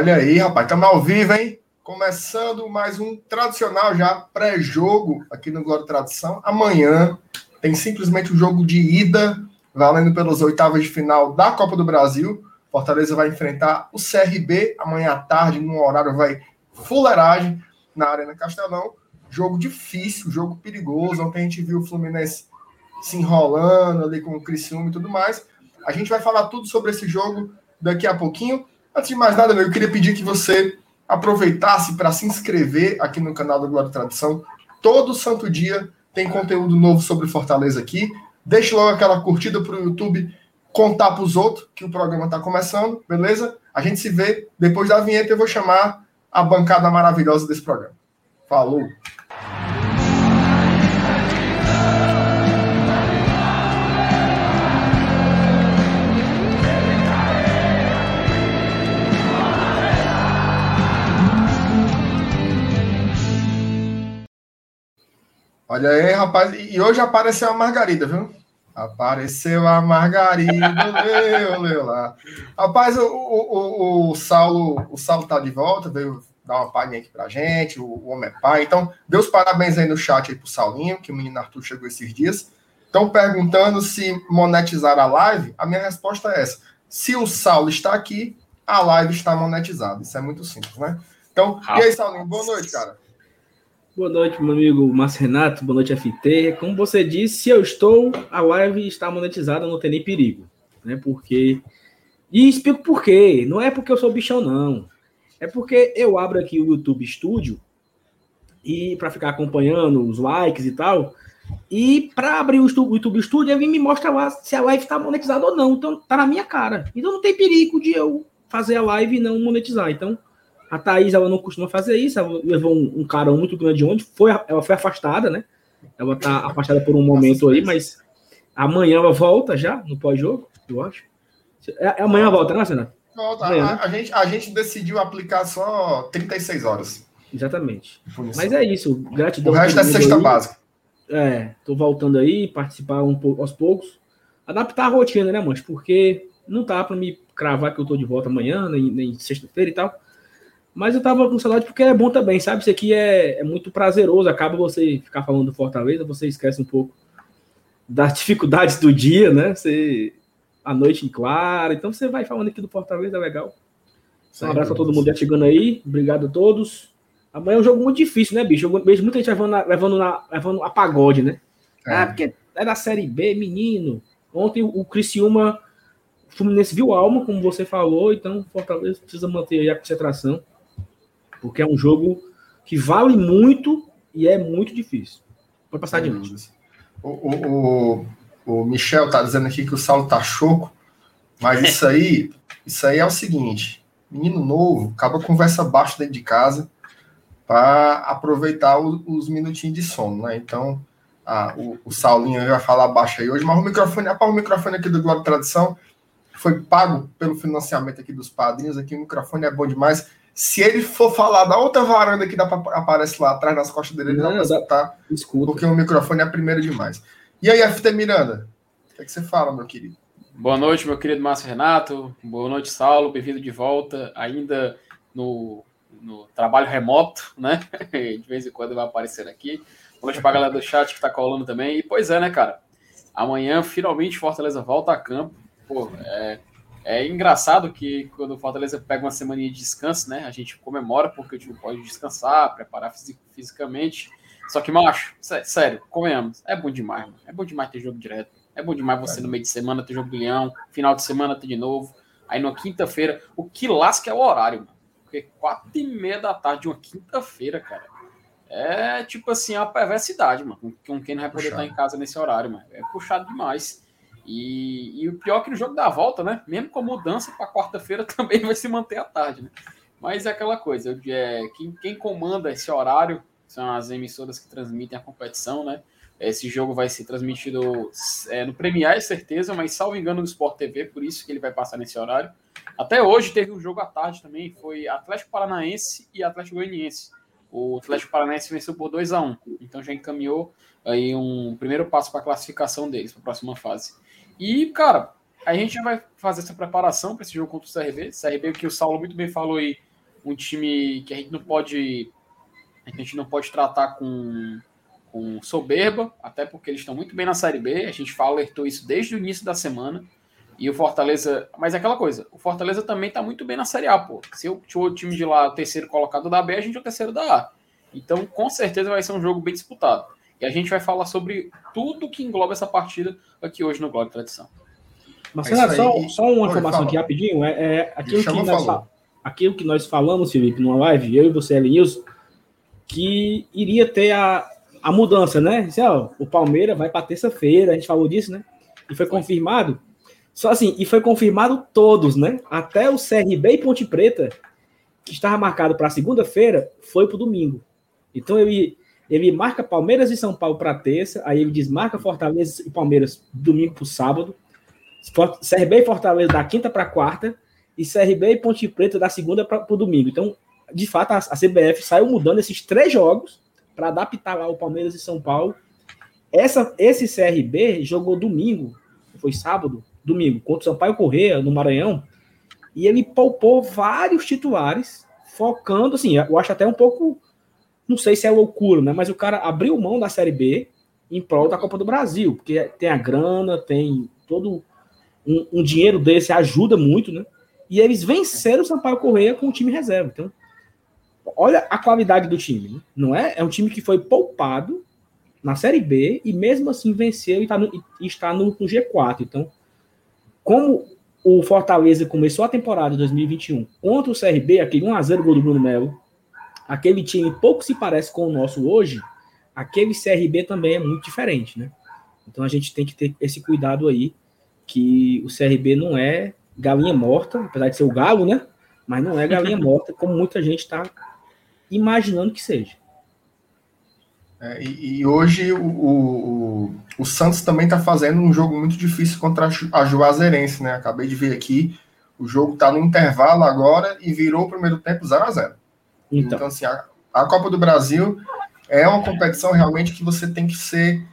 Olha aí, rapaz, estamos ao vivo, hein? Começando mais um tradicional já pré-jogo aqui no Glória Tradição. Amanhã tem simplesmente o um jogo de ida, valendo pelas oitavas de final da Copa do Brasil. Fortaleza vai enfrentar o CRB amanhã à tarde, num horário vai fuleiragem na Arena Castelão. Jogo difícil, jogo perigoso. Ontem a gente viu o Fluminense se enrolando ali com o Criciúma e tudo mais. A gente vai falar tudo sobre esse jogo daqui a pouquinho. Antes de mais nada, eu queria pedir que você aproveitasse para se inscrever aqui no canal do Glória Tradição. Todo santo dia tem conteúdo novo sobre Fortaleza aqui. Deixe logo aquela curtida para o YouTube contar para os outros que o programa está começando, beleza? A gente se vê depois da vinheta. Eu vou chamar a bancada maravilhosa desse programa. Falou! Olha aí, rapaz. E hoje apareceu a Margarida, viu? Apareceu a Margarida, leu, leu lá. Rapaz, o, o, o, Saulo, o Saulo tá de volta, veio dar uma palhinha aqui pra gente, o, o homem é pai. Então, dê os parabéns aí no chat aí pro Saulinho, que o menino Arthur chegou esses dias. Estão perguntando se monetizar a live. A minha resposta é essa. Se o Saulo está aqui, a live está monetizada. Isso é muito simples, né? Então, e aí, Saulinho, boa noite, cara. Boa noite, meu amigo Márcio Renato. Boa noite, FT. Como você disse, se eu estou, a live está monetizada, não tem nem perigo. Né? Porque. E explico por quê. Não é porque eu sou bichão, não. É porque eu abro aqui o YouTube Studio e para ficar acompanhando os likes e tal. E para abrir o YouTube Studio, ele me mostra lá se a live está monetizada ou não. Então tá na minha cara. Então não tem perigo de eu fazer a live e não monetizar. Então a Thaís, ela não costuma fazer isso, ela levou um, um cara muito grande onde foi, ela foi afastada, né? Ela tá afastada por um momento aí, mas amanhã ela volta já no pós-jogo, eu acho. É, é amanhã volta, né, Senado? Volta. Amanhã, a, né? a, gente, a gente decidiu aplicar só 36 horas. Exatamente. Mas é isso, gratidão. O resto é sexta aí. básica. É, tô voltando aí, participar um pouco aos poucos. Adaptar a rotina, né, mas Porque não tá para me cravar que eu tô de volta amanhã, nem, nem sexta-feira e tal. Mas eu tava com saudade porque é bom também, sabe? Isso aqui é, é muito prazeroso. Acaba você ficar falando do Fortaleza, você esquece um pouco das dificuldades do dia, né? Você, a noite em clara. Então você vai falando aqui do Fortaleza, é legal. Um abraço a todo mundo já chegando aí. Obrigado a todos. Amanhã é um jogo muito difícil, né, bicho? Vejo muita gente levando, na, levando, na, levando a pagode, né? É. Ah, porque é da Série B, menino. Ontem o Criciúma, o Fluminense viu alma, como você falou, então Fortaleza precisa manter a concentração porque é um jogo que vale muito e é muito difícil. Pode passar de novo. O, o, o, Michel tá dizendo aqui que o Saulo tá choco, mas isso aí, isso aí é o seguinte: menino novo, acaba conversa baixa dentro de casa para aproveitar o, os minutinhos de sono, né? Então, a, o, o Saulinho vai falar baixo aí hoje, mas o microfone, apaga o microfone aqui do Glória Tradição, foi pago pelo financiamento aqui dos padrinhos, aqui o microfone é bom demais. Se ele for falar da outra varanda que dá pra, aparece lá atrás nas costas dele, ele não, não vai escutar, escuta. porque o microfone é primeiro demais. E aí, FT Miranda, o que, é que você fala, meu querido? Boa noite, meu querido Márcio Renato. Boa noite, Saulo. Bem-vindo de volta, ainda no, no trabalho remoto, né? De vez em quando vai aparecendo aqui. Boa noite pra galera do chat que tá colando também. E pois é, né, cara? Amanhã, finalmente, Fortaleza volta a campo. Pô, é, é engraçado que quando o Fortaleza pega uma semana de descanso, né? A gente comemora porque o time pode descansar, preparar fisicamente. Só que, macho, sério, comemos. É bom demais, mano. É bom demais ter jogo direto. É bom demais você no meio de semana ter jogo do Leão, final de semana ter de novo. Aí na quinta-feira, o que lasca é o horário, mano. Porque quatro e meia da tarde de uma quinta-feira, cara. É tipo assim, a perversidade, mano. Com quem não vai poder puxado. estar em casa nesse horário, mano. É puxado demais. E, e o pior é que no jogo da volta, né? Mesmo com mudança para quarta-feira também vai se manter à tarde, né? Mas é aquela coisa, é, quem, quem comanda esse horário são as emissoras que transmitem a competição, né? Esse jogo vai ser transmitido é, no Premier, é certeza, mas salvo engano no Sport TV, por isso que ele vai passar nesse horário. Até hoje teve um jogo à tarde também, foi Atlético Paranaense e Atlético Goianiense. O Atlético Paranaense venceu por 2 a 1 então já encaminhou aí um primeiro passo para a classificação deles para a próxima fase. E, cara, a gente vai fazer essa preparação para esse jogo contra o CRB. CRB que o Saulo muito bem falou aí, um time que a gente não pode a gente não pode tratar com, com soberba, até porque eles estão muito bem na Série B. A gente alertou isso desde o início da semana. E o Fortaleza. Mas é aquela coisa, o Fortaleza também está muito bem na Série A, pô. Se o, o time de lá, o terceiro colocado da B, a gente é o terceiro da A. Então, com certeza vai ser um jogo bem disputado. E a gente vai falar sobre tudo que engloba essa partida aqui hoje no Glória Tradição. Marcelo, é só, só uma informação aqui rapidinho. É, é aquilo, que nós, aquilo que nós falamos, Felipe, numa live, eu e você, Elinilson, que iria ter a, a mudança, né? Disse, ó, o Palmeiras vai para terça-feira, a gente falou disso, né? E foi confirmado. Só assim, e foi confirmado todos, né? Até o CRB e Ponte Preta, que estava marcado para segunda-feira, foi para o domingo. Então ele, ele marca Palmeiras e São Paulo para terça, aí ele desmarca Fortaleza e Palmeiras domingo para sábado, CRB e Fortaleza da quinta para quarta, e CRB e Ponte Preta da segunda para o domingo. Então, de fato, a, a CBF saiu mudando esses três jogos para adaptar lá o Palmeiras e São Paulo. Essa, esse CRB jogou domingo, foi sábado, domingo, contra o Sampaio Correia, no Maranhão, e ele poupou vários titulares, focando, assim, eu acho até um pouco não sei se é loucura, né? Mas o cara abriu mão da Série B em prol da Copa do Brasil, porque tem a grana, tem todo um, um dinheiro desse, ajuda muito, né? E eles venceram o Sampaio Correia com o time reserva. Então, olha a qualidade do time, né? não é? É um time que foi poupado na Série B e mesmo assim venceu e, tá no, e está no, no G4. Então, como o Fortaleza começou a temporada de 2021 contra o CRB, aquele 1x0 gol do Bruno Melo, aquele time pouco se parece com o nosso hoje, aquele CRB também é muito diferente, né? Então a gente tem que ter esse cuidado aí, que o CRB não é galinha morta, apesar de ser o galo, né? Mas não é galinha morta, como muita gente está imaginando que seja. É, e, e, hoje o, o, o Santos também está fazendo um jogo muito difícil contra a Juazeirense, né? Acabei de ver aqui, o jogo está no intervalo agora e virou o primeiro tempo 0 a 0 então, então assim, a, a, Copa do Brasil é uma competição realmente que você tem que ser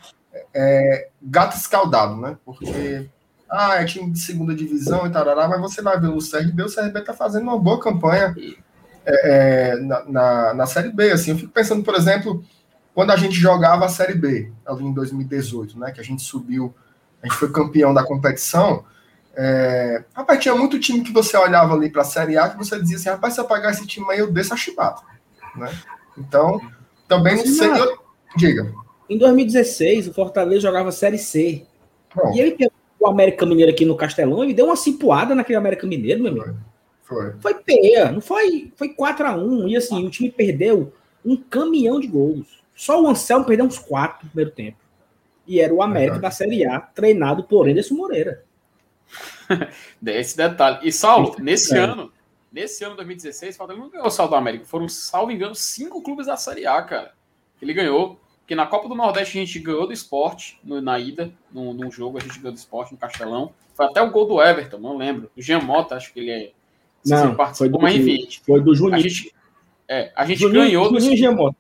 é, gato escaldado, né? Porque ah, é time de segunda divisão e tarará, mas você vai ver o CRB, o CRB tá fazendo uma boa campanha é, é, na, na, na, Série B. Assim, eu fico pensando, por exemplo, quando a gente jogava a Série B, ali em 2018, né? Que a gente subiu, a gente foi campeão da competição. É, rapaz, tinha muito time que você olhava ali para a Série A que você dizia assim, rapaz, se eu pagar esse time aí, eu desço a chibata. Né? Então, também não sei. Eu... Diga. Em 2016, o Fortaleza jogava Série C. Bom. E ele tem o América Mineiro aqui no Castelão, ele deu uma cipuada naquele América Mineiro, meu amigo. Foi. Foi peia, não foi, foi 4 a 1 E assim, o time perdeu um caminhão de gols. Só o Anselmo perdeu uns 4 no primeiro tempo. E era o América da Série A, treinado por Anderson Moreira. Esse detalhe. E Saulo, nesse é. ano, nesse ano 2016, o Fortaleza não ganhou o Saldo América. Foram, salvo engano, cinco clubes da Série A, cara. Ele ganhou. Porque na Copa do Nordeste a gente ganhou do esporte no, na ida, num, num, jogo, a gente ganhou do esporte no Castelão. Foi até o gol do Everton, não lembro. O Jean Mota, acho que ele é. Não, foi do, mas enfim. Foi do Juninho. A gente, é, a gente Juninho, ganhou do. Juninho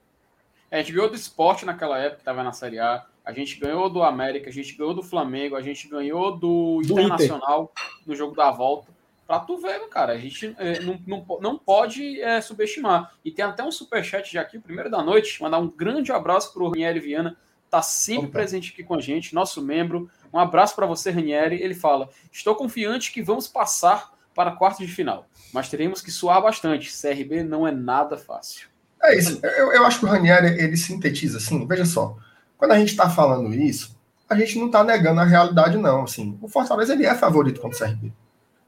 é, a gente ganhou do esporte naquela época, que estava na Série A. A gente ganhou do América, a gente ganhou do Flamengo, a gente ganhou do, do Internacional Inter. no jogo da volta. Pra tu ver, cara, a gente é, não, não, não pode é, subestimar. E tem até um superchat já aqui, o primeiro da noite. Mandar um grande abraço pro Ranieri Viana, tá sempre Opa. presente aqui com a gente, nosso membro. Um abraço para você, Ranieri. Ele fala: Estou confiante que vamos passar para a quarta de final, mas teremos que suar bastante. CRB não é nada fácil. É isso. Eu, eu acho que o Ranieri ele sintetiza assim. Veja só. Quando a gente está falando isso, a gente não está negando a realidade, não. Assim, o Fortaleza ele é favorito contra o CRB.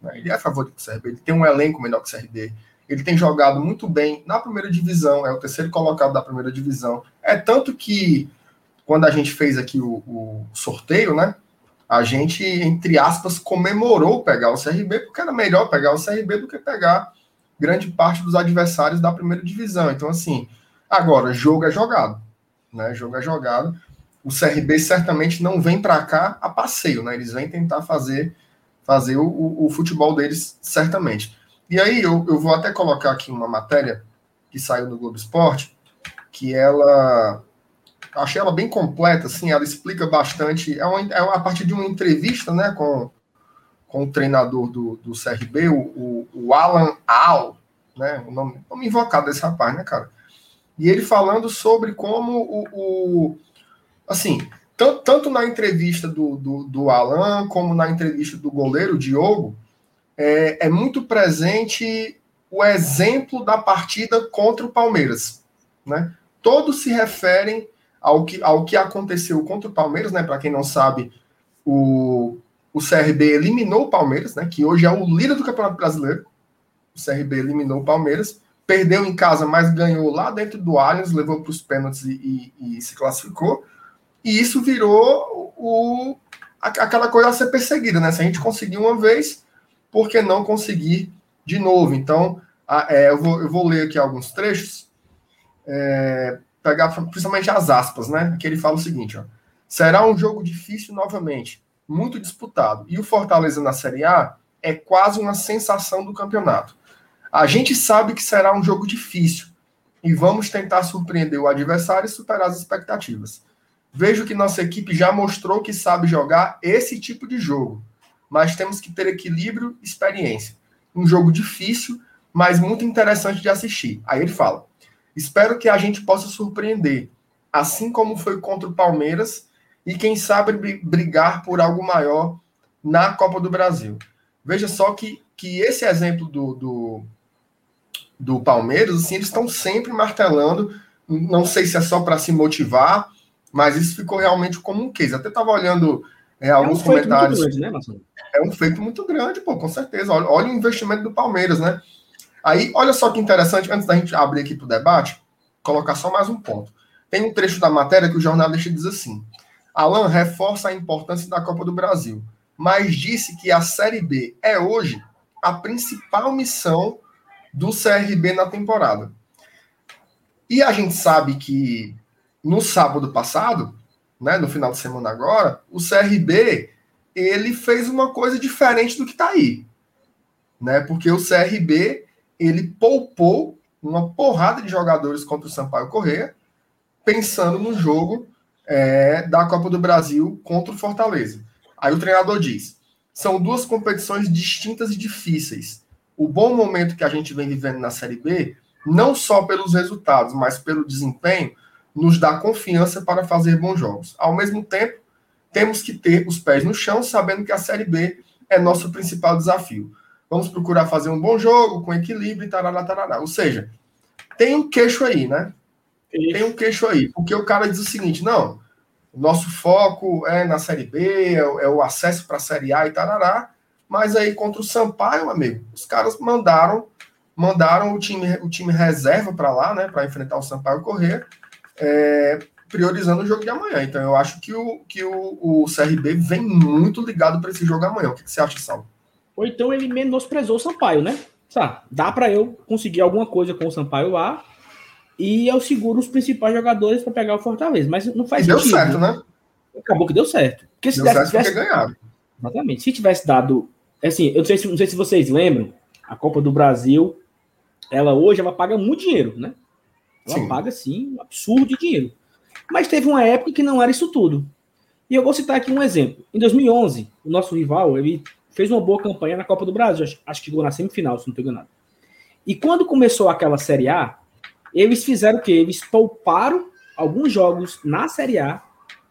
Né? Ele é favorito contra o CRB. Ele tem um elenco melhor que o CRB. Ele tem jogado muito bem na primeira divisão. É o terceiro colocado da primeira divisão. É tanto que quando a gente fez aqui o, o sorteio, né? A gente, entre aspas, comemorou pegar o CRB, porque era melhor pegar o CRB do que pegar grande parte dos adversários da primeira divisão. Então, assim, agora, jogo é jogado né? Jogo é jogado. O CRB certamente não vem para cá a passeio, né? Eles vêm tentar fazer fazer o, o, o, futebol deles certamente. E aí eu, eu vou até colocar aqui uma matéria que saiu no Globo Esporte, que ela achei ela bem completa, assim, ela explica bastante. É, uma, é a partir de uma entrevista, né, com, com o treinador do, do CRB, o, o, o Alan Al, né? O nome, nome invocado desse rapaz, né, cara? E ele falando sobre como o. o assim, tanto, tanto na entrevista do, do, do Alan, como na entrevista do goleiro Diogo, é, é muito presente o exemplo da partida contra o Palmeiras. Né? Todos se referem ao que, ao que aconteceu contra o Palmeiras, né? Para quem não sabe, o, o CRB eliminou o Palmeiras, né? Que hoje é o líder do Campeonato Brasileiro. O CRB eliminou o Palmeiras, perdeu em casa, mas ganhou lá dentro do Allianz, levou para os pênaltis e, e, e, se classificou. E isso virou o, aquela coisa a ser perseguida, né? Se a gente conseguir uma vez, por que não conseguir de novo? Então, a, é, eu, vou, eu vou ler aqui alguns trechos é, pegar principalmente as aspas, né? Que ele fala o seguinte: ó, será um jogo difícil novamente, muito disputado. E o Fortaleza na Série A é quase uma sensação do campeonato. A gente sabe que será um jogo difícil e vamos tentar surpreender o adversário e superar as expectativas. Vejo que nossa equipe já mostrou que sabe jogar esse tipo de jogo, mas temos que ter equilíbrio e experiência. Um jogo difícil, mas muito interessante de assistir. Aí ele fala: Espero que a gente possa surpreender, assim como foi contra o Palmeiras, e quem sabe brigar por algo maior na Copa do Brasil. Veja só que, que esse exemplo do, do, do Palmeiras, assim, eles estão sempre martelando, não sei se é só para se motivar, mas isso ficou realmente como um case. Até estava olhando é, alguns é um comentários. Grande, né, é um feito muito grande, pô, com certeza. Olha, olha o investimento do Palmeiras, né? Aí, olha só que interessante, antes da gente abrir aqui para o debate, colocar só mais um ponto. Tem um trecho da matéria que o jornalista diz assim: Alan reforça a importância da Copa do Brasil, mas disse que a Série B é hoje a principal missão do CRB na temporada. E a gente sabe que no sábado passado, né, no final de semana agora, o CRB ele fez uma coisa diferente do que está aí, né? Porque o CRB ele poupou uma porrada de jogadores contra o Sampaio Correia, pensando no jogo é, da Copa do Brasil contra o Fortaleza. Aí o treinador diz: são duas competições distintas e difíceis. O bom momento que a gente vem vivendo na Série B, não só pelos resultados, mas pelo desempenho, nos dá confiança para fazer bons jogos. Ao mesmo tempo, temos que ter os pés no chão, sabendo que a Série B é nosso principal desafio. Vamos procurar fazer um bom jogo, com equilíbrio e tarará, tarará. Ou seja, tem um queixo aí, né? Tem um queixo aí. Porque o cara diz o seguinte: não, nosso foco é na Série B, é, é o acesso para a Série A e tarará. Mas aí contra o Sampaio, amigo, os caras mandaram mandaram o time, o time reserva para lá, né, para enfrentar o Sampaio Correr, é, priorizando o jogo de amanhã. Então eu acho que o, que o, o CRB vem muito ligado para esse jogo amanhã. O que, que você acha, Salvo? Ou então ele menosprezou o Sampaio, né? Tá, dá para eu conseguir alguma coisa com o Sampaio lá e eu seguro os principais jogadores para pegar o Fortaleza. Mas não faz deu sentido. Deu certo, né? Acabou que deu certo. Porque se deu certo tivesse... ganhado. Exatamente. Se tivesse dado. Assim, eu não sei, se, não sei se vocês lembram, a Copa do Brasil, ela hoje ela paga muito dinheiro, né? Ela sim. paga, sim, um absurdo de dinheiro. Mas teve uma época que não era isso tudo. E eu vou citar aqui um exemplo. Em 2011, o nosso rival, ele fez uma boa campanha na Copa do Brasil, acho, que chegou na semifinal, se não estou enganado. E quando começou aquela Série A, eles fizeram o quê? Eles pouparam alguns jogos na Série A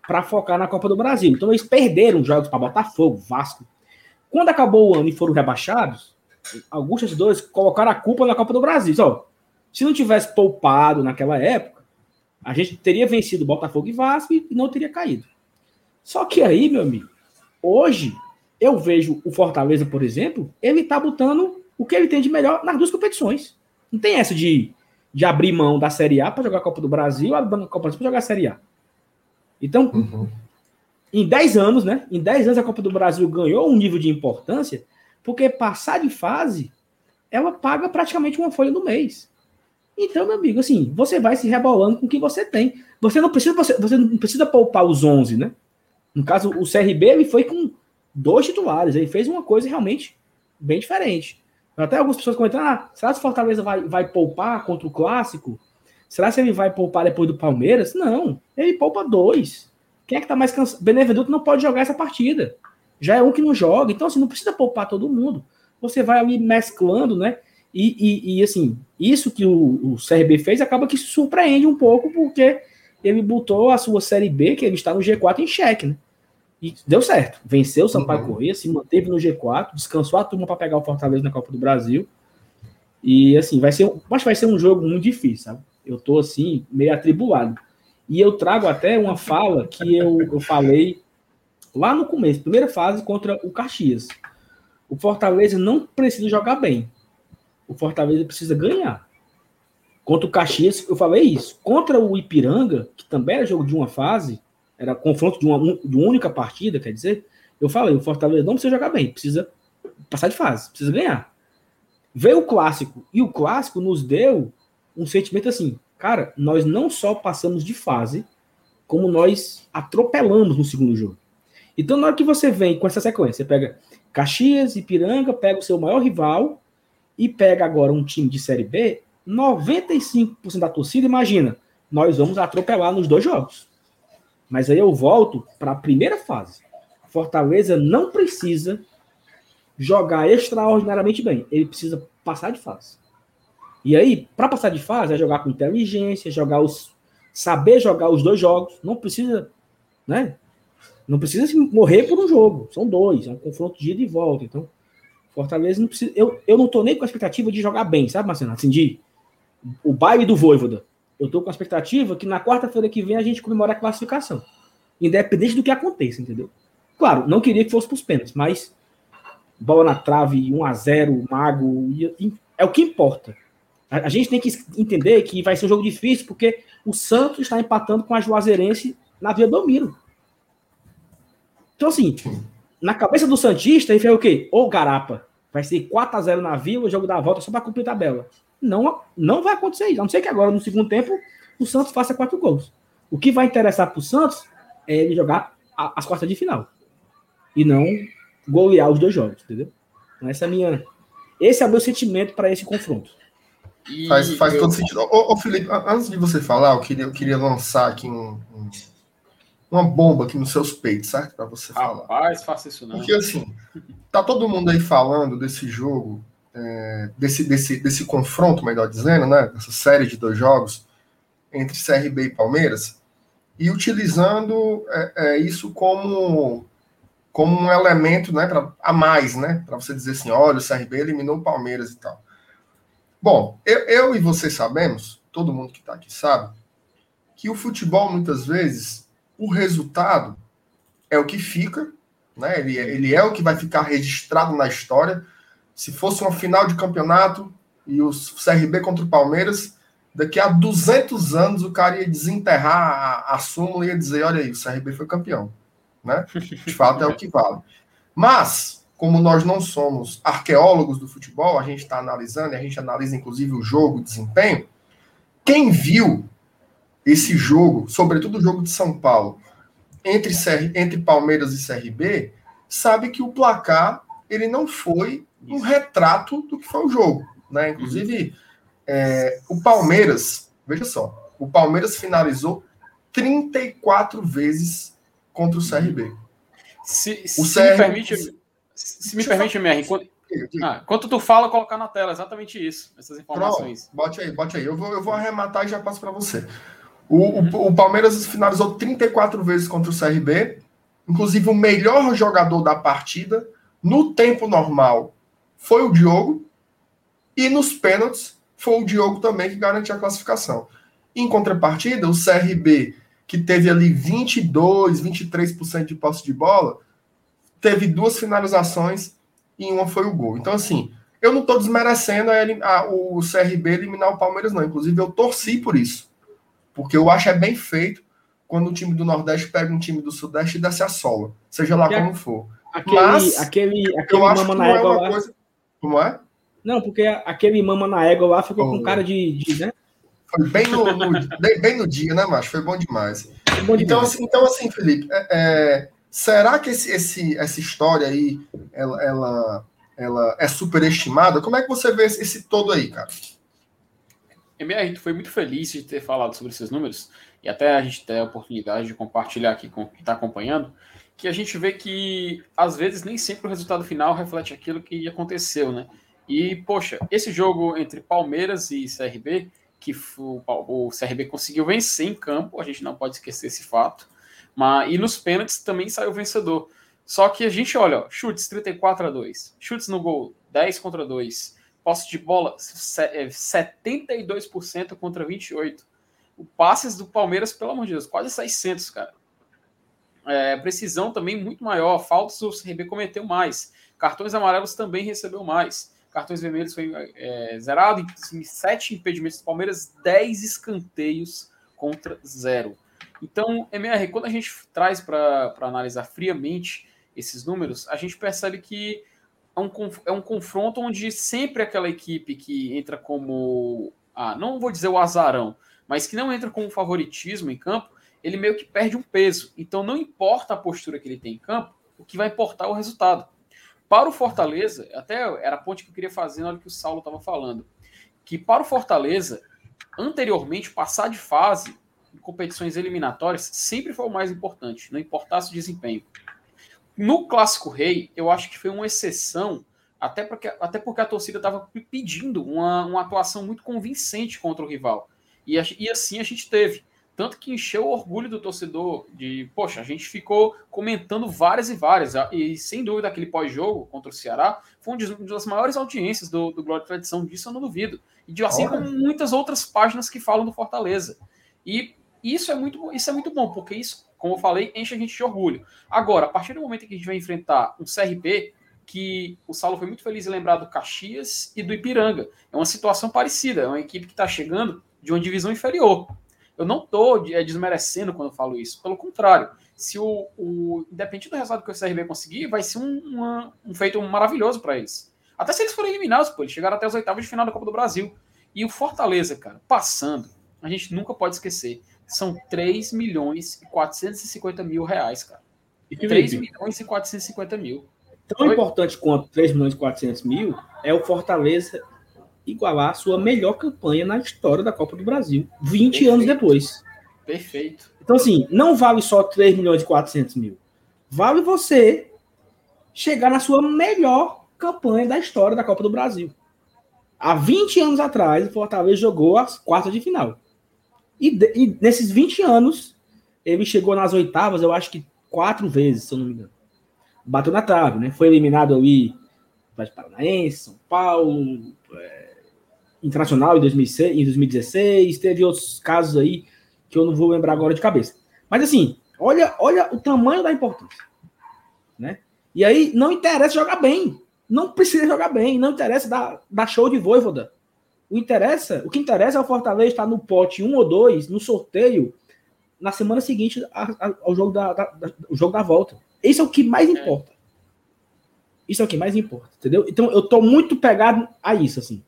para focar na Copa do Brasil. Então eles perderam jogos para Botafogo, Vasco. Quando acabou o ano e foram rebaixados, alguns torcedores colocaram a culpa na Copa do Brasil. Então, se não tivesse poupado naquela época, a gente teria vencido Botafogo e Vasco e não teria caído. Só que aí, meu amigo, hoje eu vejo o Fortaleza, por exemplo, ele tá botando o que ele tem de melhor nas duas competições. Não tem essa de, de abrir mão da Série A para jogar a Copa do Brasil, abrir mão da Copa do Brasil para jogar a Série A. Então, uhum. Em 10 anos, né? Em 10 anos a Copa do Brasil ganhou um nível de importância, porque passar de fase, ela paga praticamente uma folha no mês. Então, meu amigo, assim, você vai se rebolando com o que você tem. Você não precisa, você, não precisa poupar os 11, né? No caso, o CRB ele foi com dois titulares. Ele fez uma coisa realmente bem diferente. Até algumas pessoas comentando: ah, será que o Fortaleza vai, vai poupar contra o clássico? Será que ele vai poupar depois do Palmeiras? Não, ele poupa dois. Quem é que tá mais cansado? Benevenuto não pode jogar essa partida. Já é um que não joga. Então, assim, não precisa poupar todo mundo. Você vai ali mesclando, né? E, e, e, assim, isso que o, o CRB fez acaba que surpreende um pouco, porque ele botou a sua Série B, que ele está no G4, em xeque, né? E deu certo. Venceu o Sampaio uhum. Corrêa, se manteve no G4, descansou a turma para pegar o Fortaleza na Copa do Brasil. E assim, vai ser, acho que vai ser um jogo muito difícil, sabe? Eu tô assim, meio atribulado. E eu trago até uma fala que eu, eu falei lá no começo, primeira fase contra o Caxias. O Fortaleza não precisa jogar bem. O Fortaleza precisa ganhar. Contra o Caxias, eu falei isso. Contra o Ipiranga, que também era jogo de uma fase, era confronto de uma, de uma única partida, quer dizer, eu falei, o Fortaleza não precisa jogar bem, precisa passar de fase, precisa ganhar. Veio o clássico, e o clássico nos deu um sentimento assim, cara, nós não só passamos de fase, como nós atropelamos no segundo jogo. Então, na hora que você vem com essa sequência, você pega Caxias, Ipiranga, pega o seu maior rival e pega agora um time de Série B, 95% da torcida, imagina, nós vamos atropelar nos dois jogos. Mas aí eu volto para a primeira fase. Fortaleza não precisa jogar extraordinariamente bem. Ele precisa passar de fase. E aí, para passar de fase, é jogar com inteligência, jogar os saber jogar os dois jogos. Não precisa, né? Não precisa morrer por um jogo. São dois, é um confronto de ida e volta. Então, Fortaleza não precisa. Eu, eu não tô nem com a expectativa de jogar bem, sabe, Marcelo? Assim, de o baile do Voivoda. Eu tô com a expectativa que na quarta-feira que vem a gente comemore a classificação. Independente do que aconteça, entendeu? Claro, não queria que fosse pros pênaltis, mas bola na trave, 1 a 0 Mago, é o que importa. A, a, gente tem que entender que vai ser um jogo difícil, porque o Santos está empatando com a Juazeirense na Via Domiro. Então, assim, na cabeça do Santista, ele fez o quê? Ô, garapa, vai ser 4x0 na Vila, jogo da volta só para cumprir tabela. Não, não vai acontecer isso. A não ser que agora, no segundo tempo, o Santos faça quatro gols. O que vai interessar para o Santos é ele jogar as quartas de final. E não golear os dois jogos, entendeu? Então, essa é minha, esse é o meu sentimento para esse confronto. E faz, faz eu... todo sentido. Ô, ô, Felipe, antes de você falar, eu queria, eu queria lançar aqui um, um, uma bomba aqui nos seus peitos, certo? Para você falar. Rapaz, faça isso não. Porque assim, tá todo mundo aí falando desse jogo, é, desse, desse, desse confronto, melhor dizendo, né? Dessa série de dois jogos entre CRB e Palmeiras, e utilizando é, é, isso como como um elemento né, pra, a mais, né? Para você dizer assim, olha, o CRB eliminou o Palmeiras e tal. Bom, eu, eu e você sabemos, todo mundo que está aqui sabe, que o futebol, muitas vezes, o resultado é o que fica, né? Ele, é, ele é o que vai ficar registrado na história. Se fosse uma final de campeonato e o CRB contra o Palmeiras, daqui a 200 anos o cara ia desenterrar a, a súmula e ia dizer: olha aí, o CRB foi campeão né? De fato é o que vale. Mas, como nós não somos arqueólogos do futebol, a gente está analisando, a gente analisa inclusive o jogo, o desempenho. Quem viu esse jogo, sobretudo o jogo de São Paulo, entre, entre Palmeiras e CRB, sabe que o placar ele não foi um retrato do que foi o jogo. Né? Inclusive, é, o Palmeiras, veja só, o Palmeiras finalizou 34 vezes contra o CRB. Se, o se permite, se me permite, Mer, enquanto, ah, enquanto tu fala, colocar na tela exatamente isso, essas informações. Pronto, bote aí, bote aí. Eu vou, eu vou arrematar e já passo para você. O, uhum. o, o, Palmeiras finalizou 34 vezes contra o CRB, inclusive o melhor jogador da partida, no tempo normal, foi o Diogo, e nos pênaltis foi o Diogo também que garantiu a classificação. Em contrapartida, o CRB que teve ali 22, 23% de posse de bola, teve duas finalizações e uma foi o gol. Então, assim, eu não estou desmerecendo a, a, o CRB eliminar o Palmeiras, não. Inclusive, eu torci por isso. Porque eu acho é bem feito quando o time do Nordeste pega um time do Sudeste e desce a sola. Seja lá como for. Aquele, Mas, aquele, aquele eu acho que não é uma lá... coisa... Como é? Não, porque aquele mama na égua lá ficou oh. com cara de, de né? Foi bem no, no bem no dia, né, macho? Foi bom demais. Bom demais. Então, assim, então, assim, Felipe, é, é, será que esse, esse, essa história aí ela, ela, ela é superestimada? Como é que você vê esse, esse todo aí, cara? MR, tu foi muito feliz de ter falado sobre esses números e até a gente ter a oportunidade de compartilhar aqui com quem está acompanhando, que a gente vê que às vezes nem sempre o resultado final reflete aquilo que aconteceu, né? E, poxa, esse jogo entre Palmeiras e CRB, que o, o CRB conseguiu vencer em campo, a gente não pode esquecer esse fato. Mas, e nos pênaltis também saiu vencedor. Só que a gente olha, ó, chutes 34 a 2, chutes no gol 10 contra 2, posse de bola 72% contra 28. O passes do Palmeiras, pelo amor de Deus, quase 600, cara. É, precisão também muito maior, faltas o CRB cometeu mais. Cartões amarelos também recebeu mais. Cartões vermelhos foi é, zerado, sete impedimentos do Palmeiras, 10 escanteios contra zero. Então, MR, quando a gente traz para analisar friamente esses números, a gente percebe que é um, é um confronto onde sempre aquela equipe que entra como. Ah, não vou dizer o azarão, mas que não entra com favoritismo em campo, ele meio que perde um peso. Então, não importa a postura que ele tem em campo, o que vai importar é o resultado. Para o Fortaleza, até era a ponte que eu queria fazer na hora que o Saulo estava falando, que para o Fortaleza, anteriormente, passar de fase competições eliminatórias sempre foi o mais importante, não importasse o desempenho. No Clássico Rei, eu acho que foi uma exceção, até porque, até porque a torcida estava pedindo uma, uma atuação muito convincente contra o rival. E, e assim a gente teve. Tanto que encheu o orgulho do torcedor de, poxa, a gente ficou comentando várias e várias. E sem dúvida, aquele pós-jogo contra o Ceará foi uma das maiores audiências do, do Glória e Tradição, disso eu não duvido. E de, assim como muitas outras páginas que falam do Fortaleza. E isso é muito, isso é muito bom, porque isso, como eu falei, enche a gente de orgulho. Agora, a partir do momento que a gente vai enfrentar um CRP, que o Saulo foi muito feliz em lembrar do Caxias e do Ipiranga. É uma situação parecida, é uma equipe que está chegando de uma divisão inferior. Eu não estou é, desmerecendo quando eu falo isso, pelo contrário. Se o, o independente do resultado que o CRB conseguir, vai ser um, uma, um feito maravilhoso para eles. Até se eles forem eliminados, pô, eles chegaram até os oitavos de final da Copa do Brasil. E o Fortaleza, cara, passando, a gente nunca pode esquecer são 3 milhões e 450 mil reais, cara. E 3 milhões e 450 mil. Tão Foi? importante quanto 3 milhões e 400 mil é o Fortaleza igualar a sua melhor campanha na história da Copa do Brasil, 20 Perfeito. anos depois. Perfeito. Então, assim, não vale só 3 milhões e 400 mil. Vale você chegar na sua melhor campanha da história da Copa do Brasil. Há 20 anos atrás, o Fortaleza jogou as quartas de final. E, e, nesses 20 anos, ele chegou nas oitavas, eu acho que quatro vezes, se eu não me engano. Bateu na trave, né? Foi eliminado ali Atlético Paranaense, São Paulo, é, Internacional em, 2006, em 2016, teve outros casos aí que eu não vou lembrar agora de cabeça. Mas assim, olha, olha o tamanho da importância, né? E aí não interessa jogar bem, não precisa jogar bem, não interessa dar, dar show de voivoda. O, interessa, o que interessa é o Fortaleza estar no pote 1 ou 2, no sorteio, na semana seguinte ao jogo da, da, da, jogo da volta. Isso é o que mais importa. Isso é o que mais importa, entendeu? Então eu tô muito pegado a isso, assim.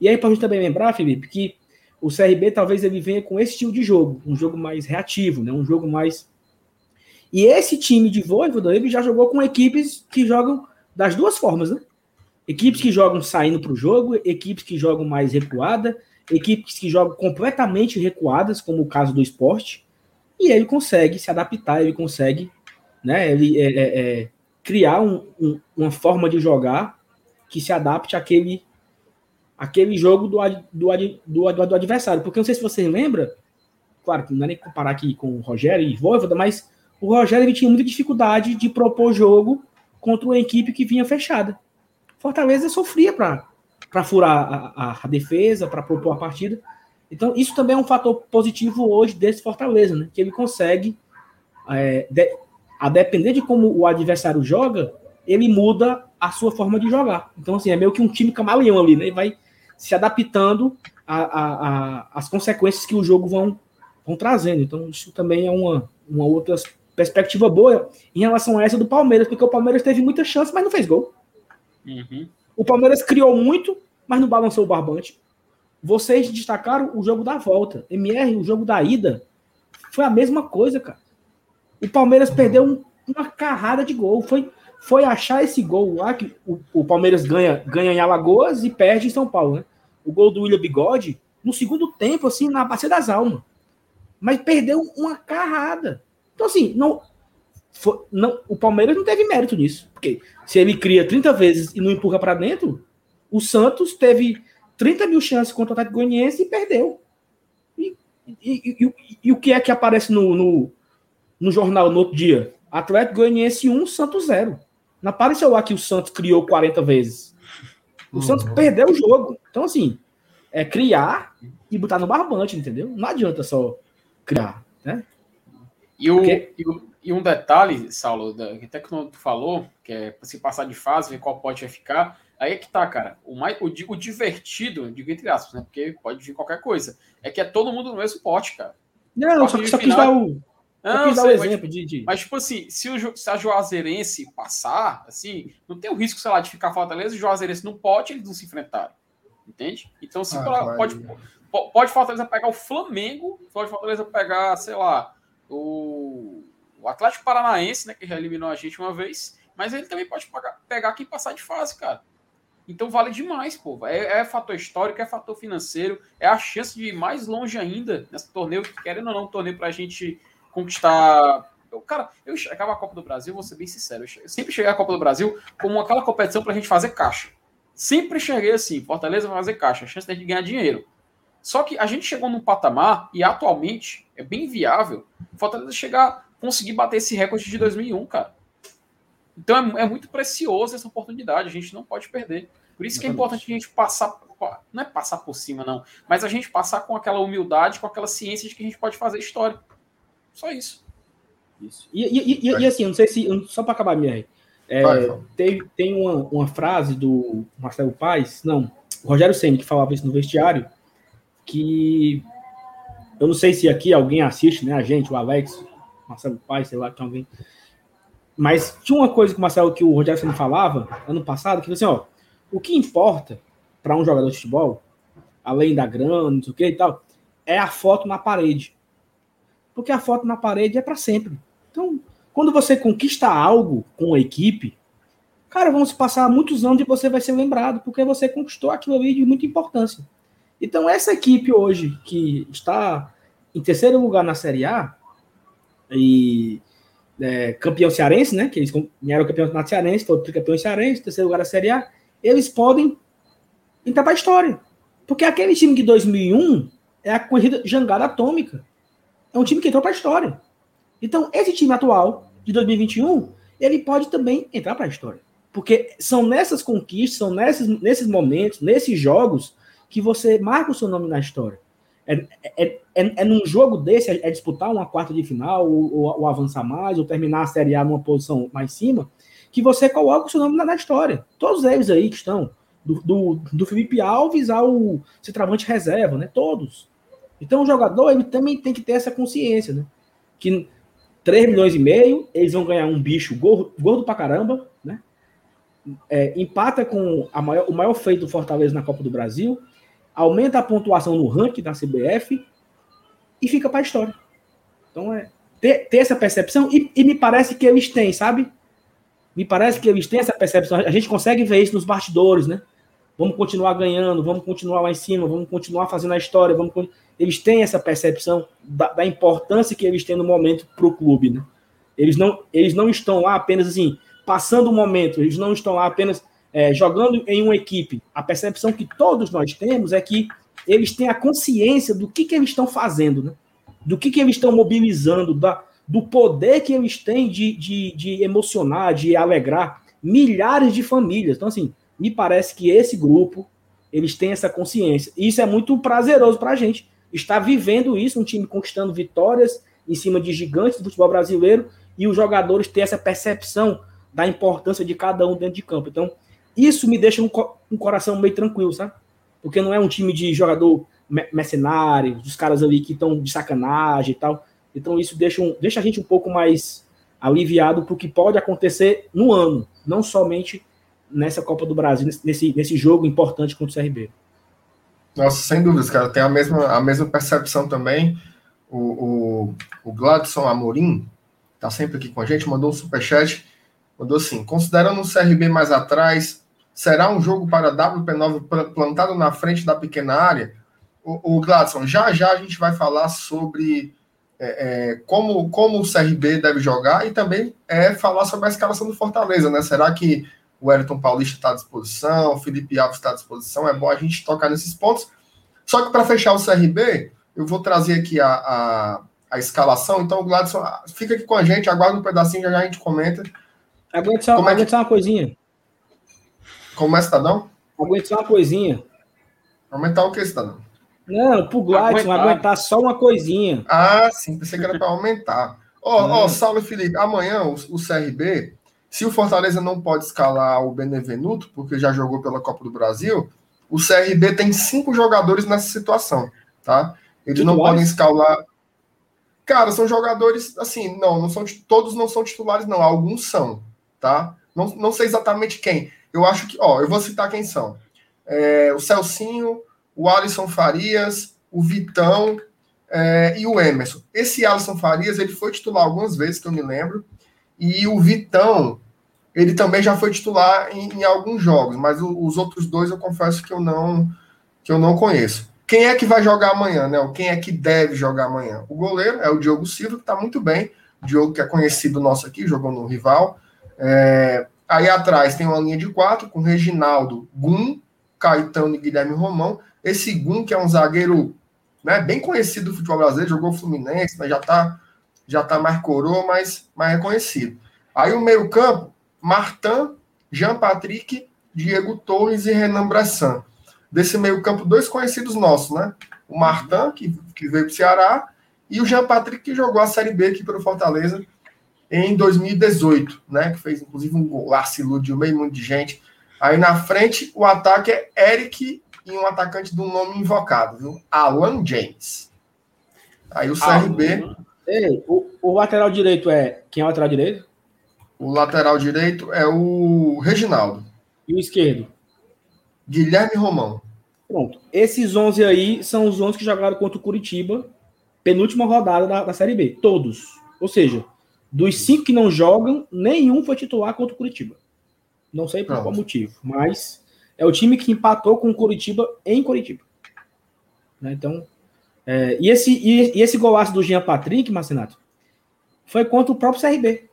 E aí, pra gente também lembrar, Felipe, que o CRB talvez ele venha com esse estilo de jogo, um jogo mais reativo, né? Um jogo mais. E esse time de Voivoda, ele já jogou com equipes que jogam das duas formas, né? Equipes que jogam saindo para o jogo, equipes que jogam mais recuada, equipes que jogam completamente recuadas, como o caso do esporte, e ele consegue se adaptar, ele consegue né, ele, é, é, é, criar um, um, uma forma de jogar que se adapte àquele, àquele jogo do, do, do, do, adversário. Porque não sei se você lembra, claro que não é nem comparar aqui com o Rogério e Voivoda, mas o Rogério ele tinha muita dificuldade de propor jogo contra uma equipe que vinha fechada. Fortaleza sofria para furar a, a, defesa, para propor a partida. Então, isso também é um fator positivo hoje desse Fortaleza, né? Que ele consegue, é, de, a depender de como o adversário joga, ele muda a sua forma de jogar. Então, assim, é meio que um time camaleão ali, né? Ele vai se adaptando às consequências que o jogo vão, vão trazendo. Então, isso também é uma, uma outra perspectiva boa em relação a essa do Palmeiras, porque o Palmeiras teve muita chance, mas não fez gol. Uhum. O Palmeiras criou muito, mas não balançou o barbante. Vocês destacaram o jogo da volta. MR, o jogo da ida, foi a mesma coisa, cara. O Palmeiras perdeu um, uma carrada de gol. Foi, foi achar esse gol lá que o, o, Palmeiras ganha, ganha em Alagoas e perde em São Paulo, né? O gol do William Bigode, no segundo tempo, assim, na Bacia das Almas. Mas perdeu uma carrada. Então, assim, não, foi, não, o Palmeiras não teve mérito nisso. Porque se ele cria 30 vezes e não empurra para dentro, O Santos teve 30 mil chances contra o Atlético Goianiense e perdeu. E, e, e, e, o que é que aparece no, no, no, jornal no outro dia? Atlético Goianiense 1, Santos 0. Não apareceu lá que o Santos criou 40 vezes. O uhum. Santos perdeu o jogo. Então, assim, é criar e botar no barbante, entendeu? Não adianta só criar, né? E, o, Porque... e, o, e um detalhe, Saulo, que até que tu falou, que é se passar de fase, ver qual pote vai ficar, aí é que tá, cara. O, mais, o, o divertido, digo entre aspas, né? Porque pode vir qualquer coisa, é que é todo mundo no mesmo pote, cara. Não, só, só quis dar o. Não, quis dar o exemplo mas, de, de, Mas, tipo assim, se, o, se a Juazeirense passar, assim, não tem o risco, sei lá, de ficar Fortaleza e o Juazeirense no pote, eles não se enfrentarem. Entende? Então, se ah, pode, pode Fortaleza pegar o Flamengo, pode Fortaleza pegar, sei lá, o, o Atlético Paranaense, né, que já eliminou a gente uma vez, mas ele também pode pagar, pegar quem passar de fase, cara. Então vale demais, pô. É, é, fator histórico, é fator financeiro, é a chance de ir mais longe ainda nesse torneio, querendo ou não, um torneio pra gente conquistar. Eu, cara, eu chegava a Copa do Brasil, vou ser bem sincero, eu sempre cheguei à Copa do Brasil como aquela competição pra gente fazer caixa. Sempre cheguei assim, Fortaleza vai fazer caixa, a chance de ganhar dinheiro. Só que a gente chegou num patamar, e atualmente é bem viável, Fortaleza chegar, conseguir bater esse recorde de 2001, cara. Então é, é muito precioso essa oportunidade, a gente não pode perder. Por isso que é importante a gente passar, não é passar por cima, não, mas a gente passar com aquela humildade, com aquela ciência de que a gente pode fazer história. Só isso. Isso. E, e, e, e assim, não sei se, só para acabar minha é, tem, tem uma, uma frase do Marcelo Paes, não, Rogério Senna, que falava isso no vestiário, que eu não sei se aqui alguém assiste, né? A gente, o Alex, Marcelo Paes, sei lá, que alguém. Mas tinha uma coisa que o Marcelo, que o Rogério Senna falava ano passado, que assim, ó, o que importa para um jogador de futebol, além da grana, não sei o que e tal, é a foto na parede. Porque a foto na parede é para sempre. Então, quando você conquista algo com a equipe, cara, vão se passar muitos anos e você vai ser lembrado, porque você conquistou aquilo ali de muita importância. Então, essa equipe hoje, que está em terceiro lugar na Série A, e é, campeão cearense, né? Que eles ganharam o campeonato cearense, foram tricampeão cearense, terceiro lugar da Série A, eles podem entrar para a história. Porque aquele time de 2001 é a corrida jangada atômica. É um time que entrou para a história. Então, esse time atual, de 2021, ele pode também entrar para a história. Porque são nessas conquistas, são nesses, nesses momentos, nesses jogos, que você marca o seu nome na história. É, é, é, é num jogo desse, é, disputar uma quarta de final, ou, ou, ou, avançar mais, ou terminar a Série A numa posição mais cima, que você coloca o seu nome na, na história. Todos eles aí que estão, do, do, do Felipe Alves ao centroavante reserva, né? Todos. Então o jogador ele também tem que ter essa consciência, né? Que 3 milhões e meio, eles vão ganhar um bicho gordo, gordo pra caramba, né? É, empata com maior, o maior feito do Fortaleza na Copa do Brasil, aumenta a pontuação no ranking da CBF e fica para a história. Então é ter, ter essa percepção e, e, me parece que eles têm, sabe? Me parece que eles têm essa percepção. A gente consegue ver isso nos bastidores, né? Vamos continuar ganhando, vamos continuar lá em cima, vamos continuar fazendo a história, vamos eles têm essa percepção da, da importância que eles têm no momento para o clube, né? Eles não, eles não estão lá apenas assim, passando o momento, eles não estão lá apenas é, jogando em uma equipe. A percepção que todos nós temos é que eles têm a consciência do que, que eles estão fazendo, né? do que, que eles estão mobilizando, da, do poder que eles têm de, de, de emocionar, de alegrar milhares de famílias. Então, assim, me parece que esse grupo, eles têm essa consciência. E isso é muito prazeroso para a gente, está vivendo isso, um time conquistando vitórias em cima de gigantes do futebol brasileiro e os jogadores ter essa percepção da importância de cada um dentro de campo. Então, isso me deixa um, um coração meio tranquilo, sabe? Porque não é um time de jogador mercenário, dos caras ali que estão de sacanagem e tal. Então, isso deixa, um, deixa a gente um pouco mais aliviado para o que pode acontecer no ano, não somente nessa Copa do Brasil, nesse, nesse jogo importante contra o CRB. Nossa, sem dúvidas, cara. Tem a mesma, a mesma percepção também. O, o, o Gladson Amorim, tá sempre aqui com a gente, mandou um superchat. Mandou assim: considerando o CRB mais atrás, será um jogo para WP9 plantado na frente da pequena área? O, o Gladson, já já a gente vai falar sobre é, é, como, como o CRB deve jogar e também é falar sobre a escalação do Fortaleza, né? Será que o Elton Paulista está à disposição, o Felipe Alves está à disposição. É bom a gente tocar nesses pontos. Só que para fechar o CRB, eu vou trazer aqui a, a, a escalação. Então, o Gladson, fica aqui com a gente, aguarda um pedacinho, já, já a gente comenta. Aguenta só, é que... só uma coisinha. Como é, cidadão? Aguenta só uma coisinha. Aumentar o que, cidadão? Não, pro Gladson aguentar. aguentar só uma coisinha. Ah, sim, pensei que era para aumentar. Ó, oh, oh, Saulo e Felipe, amanhã o, o, CRB, se o Fortaleza não pode escalar o Benevenuto, porque já jogou pela Copa do Brasil, o CRB tem cinco jogadores nessa situação, tá? Eles não podem escalar. Cara, são jogadores, assim, não, não são todos não são titulares, não. Alguns são, tá? Não, não sei exatamente quem. Eu acho que, ó, eu vou citar quem são. É, o Celcinho, o Alisson Farias, o Vitão é, e o Emerson. Esse Alisson Farias, ele foi titular algumas vezes, que eu me lembro, e o Vitão, ele também já foi titular em, em alguns jogos, mas o, os outros dois eu confesso que eu não que eu não conheço. Quem é que vai jogar amanhã, né? Quem é que deve jogar amanhã? O goleiro é o Diogo Silva, que está muito bem. O Diogo, que é conhecido nosso aqui, jogou no rival. É... Aí atrás tem uma linha de quatro com Reginaldo, Gum, Caetano e Guilherme Romão. Esse Gum, que é um zagueiro né, bem conhecido do futebol brasileiro, jogou Fluminense, já está já tá mais coroa, mas mais reconhecido. Aí o meio-campo, Martin, Jean Patrick, Diego Torres e Renan Bressan desse meio-campo, dois conhecidos nossos, né? O Martin, que, que veio para o Ceará, e o Jean Patrick, que jogou a Série B aqui pelo Fortaleza em 2018, né? Que fez inclusive um golaço, iludiu meio mundo de gente. Aí na frente, o ataque é Eric e um atacante do nome invocado, viu? Alan James. Aí o CRB. Ah, ei, o, o lateral direito é. Quem é o lateral direito? O lateral direito é o Reginaldo. E o esquerdo? Guilherme Romão. Pronto. Esses 11 aí são os 11 que jogaram contra o Curitiba, penúltima rodada da, da Série B. Todos. Ou seja, dos cinco que não jogam, nenhum foi titular contra o Curitiba. Não sei por Pronto. qual motivo, mas é o time que empatou com o Curitiba em Curitiba. Né? Então, é, e, esse, e, e, esse golaço do Jean Patrick, Marcinato, foi contra o próprio CRB.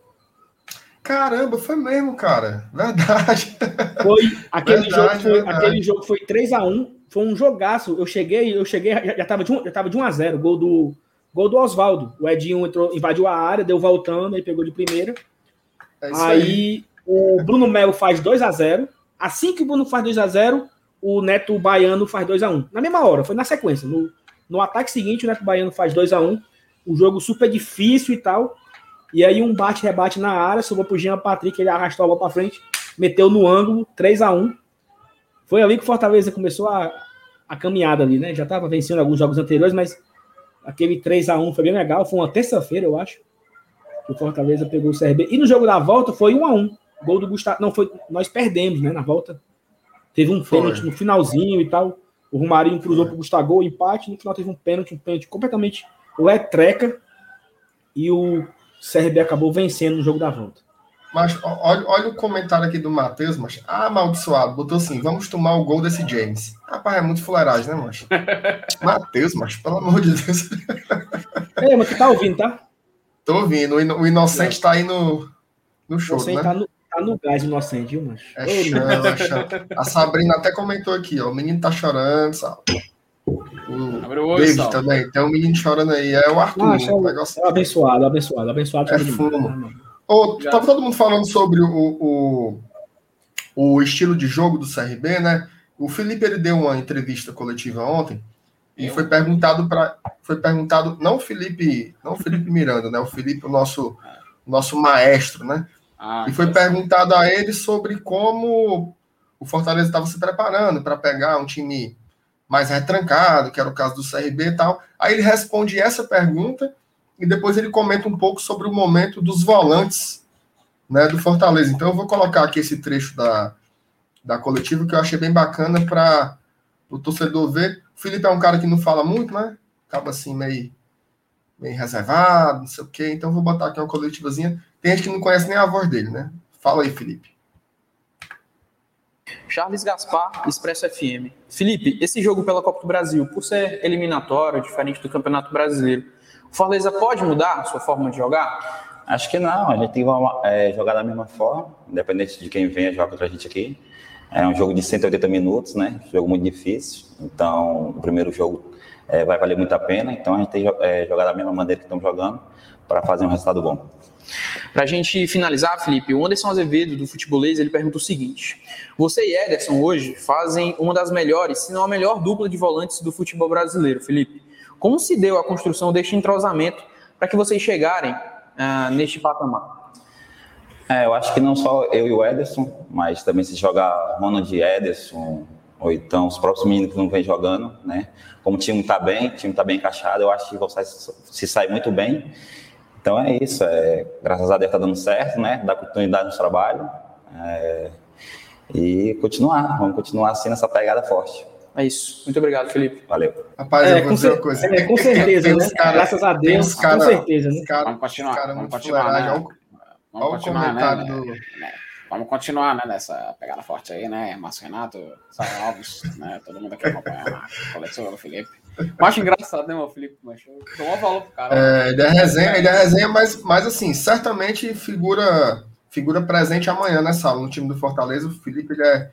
Caramba, foi mesmo, cara. Verdade. Foi aquele verdade, jogo, foi, aquele jogo foi 3 a 1 foi um jogaço. Eu cheguei, eu cheguei, já, já tava de 1, já tava de 1 a 0, gol do gol do Oswaldo. O Edinho entrou, invadiu a área, deu voltando, ele pegou de primeira. É aí, aí, o Bruno Melo faz 2 a 0. Assim que o Bruno faz 2 a 0, o Neto Baiano faz 2 a 1. Na mesma hora, foi na sequência. No, no ataque seguinte, o Neto Baiano faz 2 a 1. O jogo super difícil e tal. E aí um bate-rebate na área, sobrou pro Jean Patrick, ele arrastou a bola para frente, meteu no ângulo, 3 a 1 Foi ali que o Fortaleza começou a, a caminhada ali, né? Já estava vencendo alguns jogos anteriores, mas aquele 3 a 1 foi bem legal. Foi uma terça-feira, eu acho. Que o Fortaleza pegou o CRB. E no jogo da volta foi 1 a 1 Gol do Gustavo. Não, foi. Nós perdemos, né? Na volta. Teve um pênalti no finalzinho e tal. O Romarinho cruzou pro Gustavo, empate. No final teve um pênalti, um pênalti completamente letreca. E o CRB acabou vencendo no jogo da volta. Mas olha, olha o comentário aqui do Matheus, mas ah, amaldiçoado, botou assim: vamos tomar o gol desse James. Rapaz, é muito fuleiragem, né, macho? Matheus, mas pelo amor de Deus. É, mas tu tá ouvindo, tá? Tô ouvindo. O Inocente tá aí no, no show, né? Tá no, tá no gás inocente, viu, macho? É chão, é chão. A Sabrina até comentou aqui, ó. O menino tá chorando, sabe? O David sal. também, tem um menino chorando aí, é o Arthur. Ah, o negócio... é abençoado, abençoado, abençoado. É fumo. Oh, tava todo mundo falando sobre o, o, o estilo de jogo do CRB, né? O Felipe ele deu uma entrevista coletiva ontem e foi perguntado para foi perguntado não o Felipe, não o Felipe Miranda, né? O Felipe o nosso nosso maestro, né? Ah, e foi perguntado a ele sobre como o Fortaleza estava se preparando para pegar um time mais retrancado, que era o caso do CRB e tal. Aí ele responde essa pergunta e depois ele comenta um pouco sobre o momento dos volantes né, do Fortaleza. Então eu vou colocar aqui esse trecho da, da coletiva que eu achei bem bacana para o torcedor ver. O Felipe é um cara que não fala muito, né? Acaba assim meio, meio reservado, não sei o quê. Então eu vou botar aqui uma coletivazinha. Tem gente que não conhece nem a voz dele, né? Fala aí, Felipe. Charles Gaspar, Expresso FM. Felipe, esse jogo pela Copa do Brasil, por ser eliminatório, diferente do Campeonato Brasileiro, o Fortaleza pode mudar a sua forma de jogar? Acho que não, a gente tem que é, jogar da mesma forma, independente de quem venha jogar contra a gente aqui. É um jogo de 180 minutos, né? Jogo muito difícil. Então, o primeiro jogo é, vai valer muito a pena. Então, a gente tem que é, jogar da mesma maneira que estamos jogando para fazer um resultado bom. Para a gente finalizar, Felipe, o Anderson Azevedo, do Futebolês, ele pergunta o seguinte: Você e Ederson hoje fazem uma das melhores, se não a melhor dupla de volantes do futebol brasileiro, Felipe. Como se deu a construção deste entrosamento para que vocês chegarem uh, neste patamar? É, eu acho que não só eu e o Ederson, mas também se jogar Ronald Ederson, ou então os próprios meninos que não vêm jogando, né? Como o time está bem, o time está bem encaixado, eu acho que vão se sair muito bem. Então é isso, é, graças a Deus está dando certo, né? Dar continuidade no trabalho é, e continuar, vamos continuar assim nessa pegada forte. É isso. Muito obrigado, Felipe. Valeu. Rapaz, é, eu vou dizer uma coisa. É, com certeza, né? Cara, Graças a Deus, cara, com certeza, né? Cara, vamos continuar, cara vamos continuar, né? Vamos Olha continuar, né? Do... Né? Vamos continuar, né, nessa pegada forte aí, né? Márcio Renato, Sara Alves, né? Todo mundo aqui acompanhando a coleção do Felipe. Eu acho engraçado, né, meu Felipe? Mas um valor pro cara. É, ele é resenha, ele é resenha, mas, mas assim, certamente figura, figura presente amanhã nessa aula no time do Fortaleza. O Felipe ele é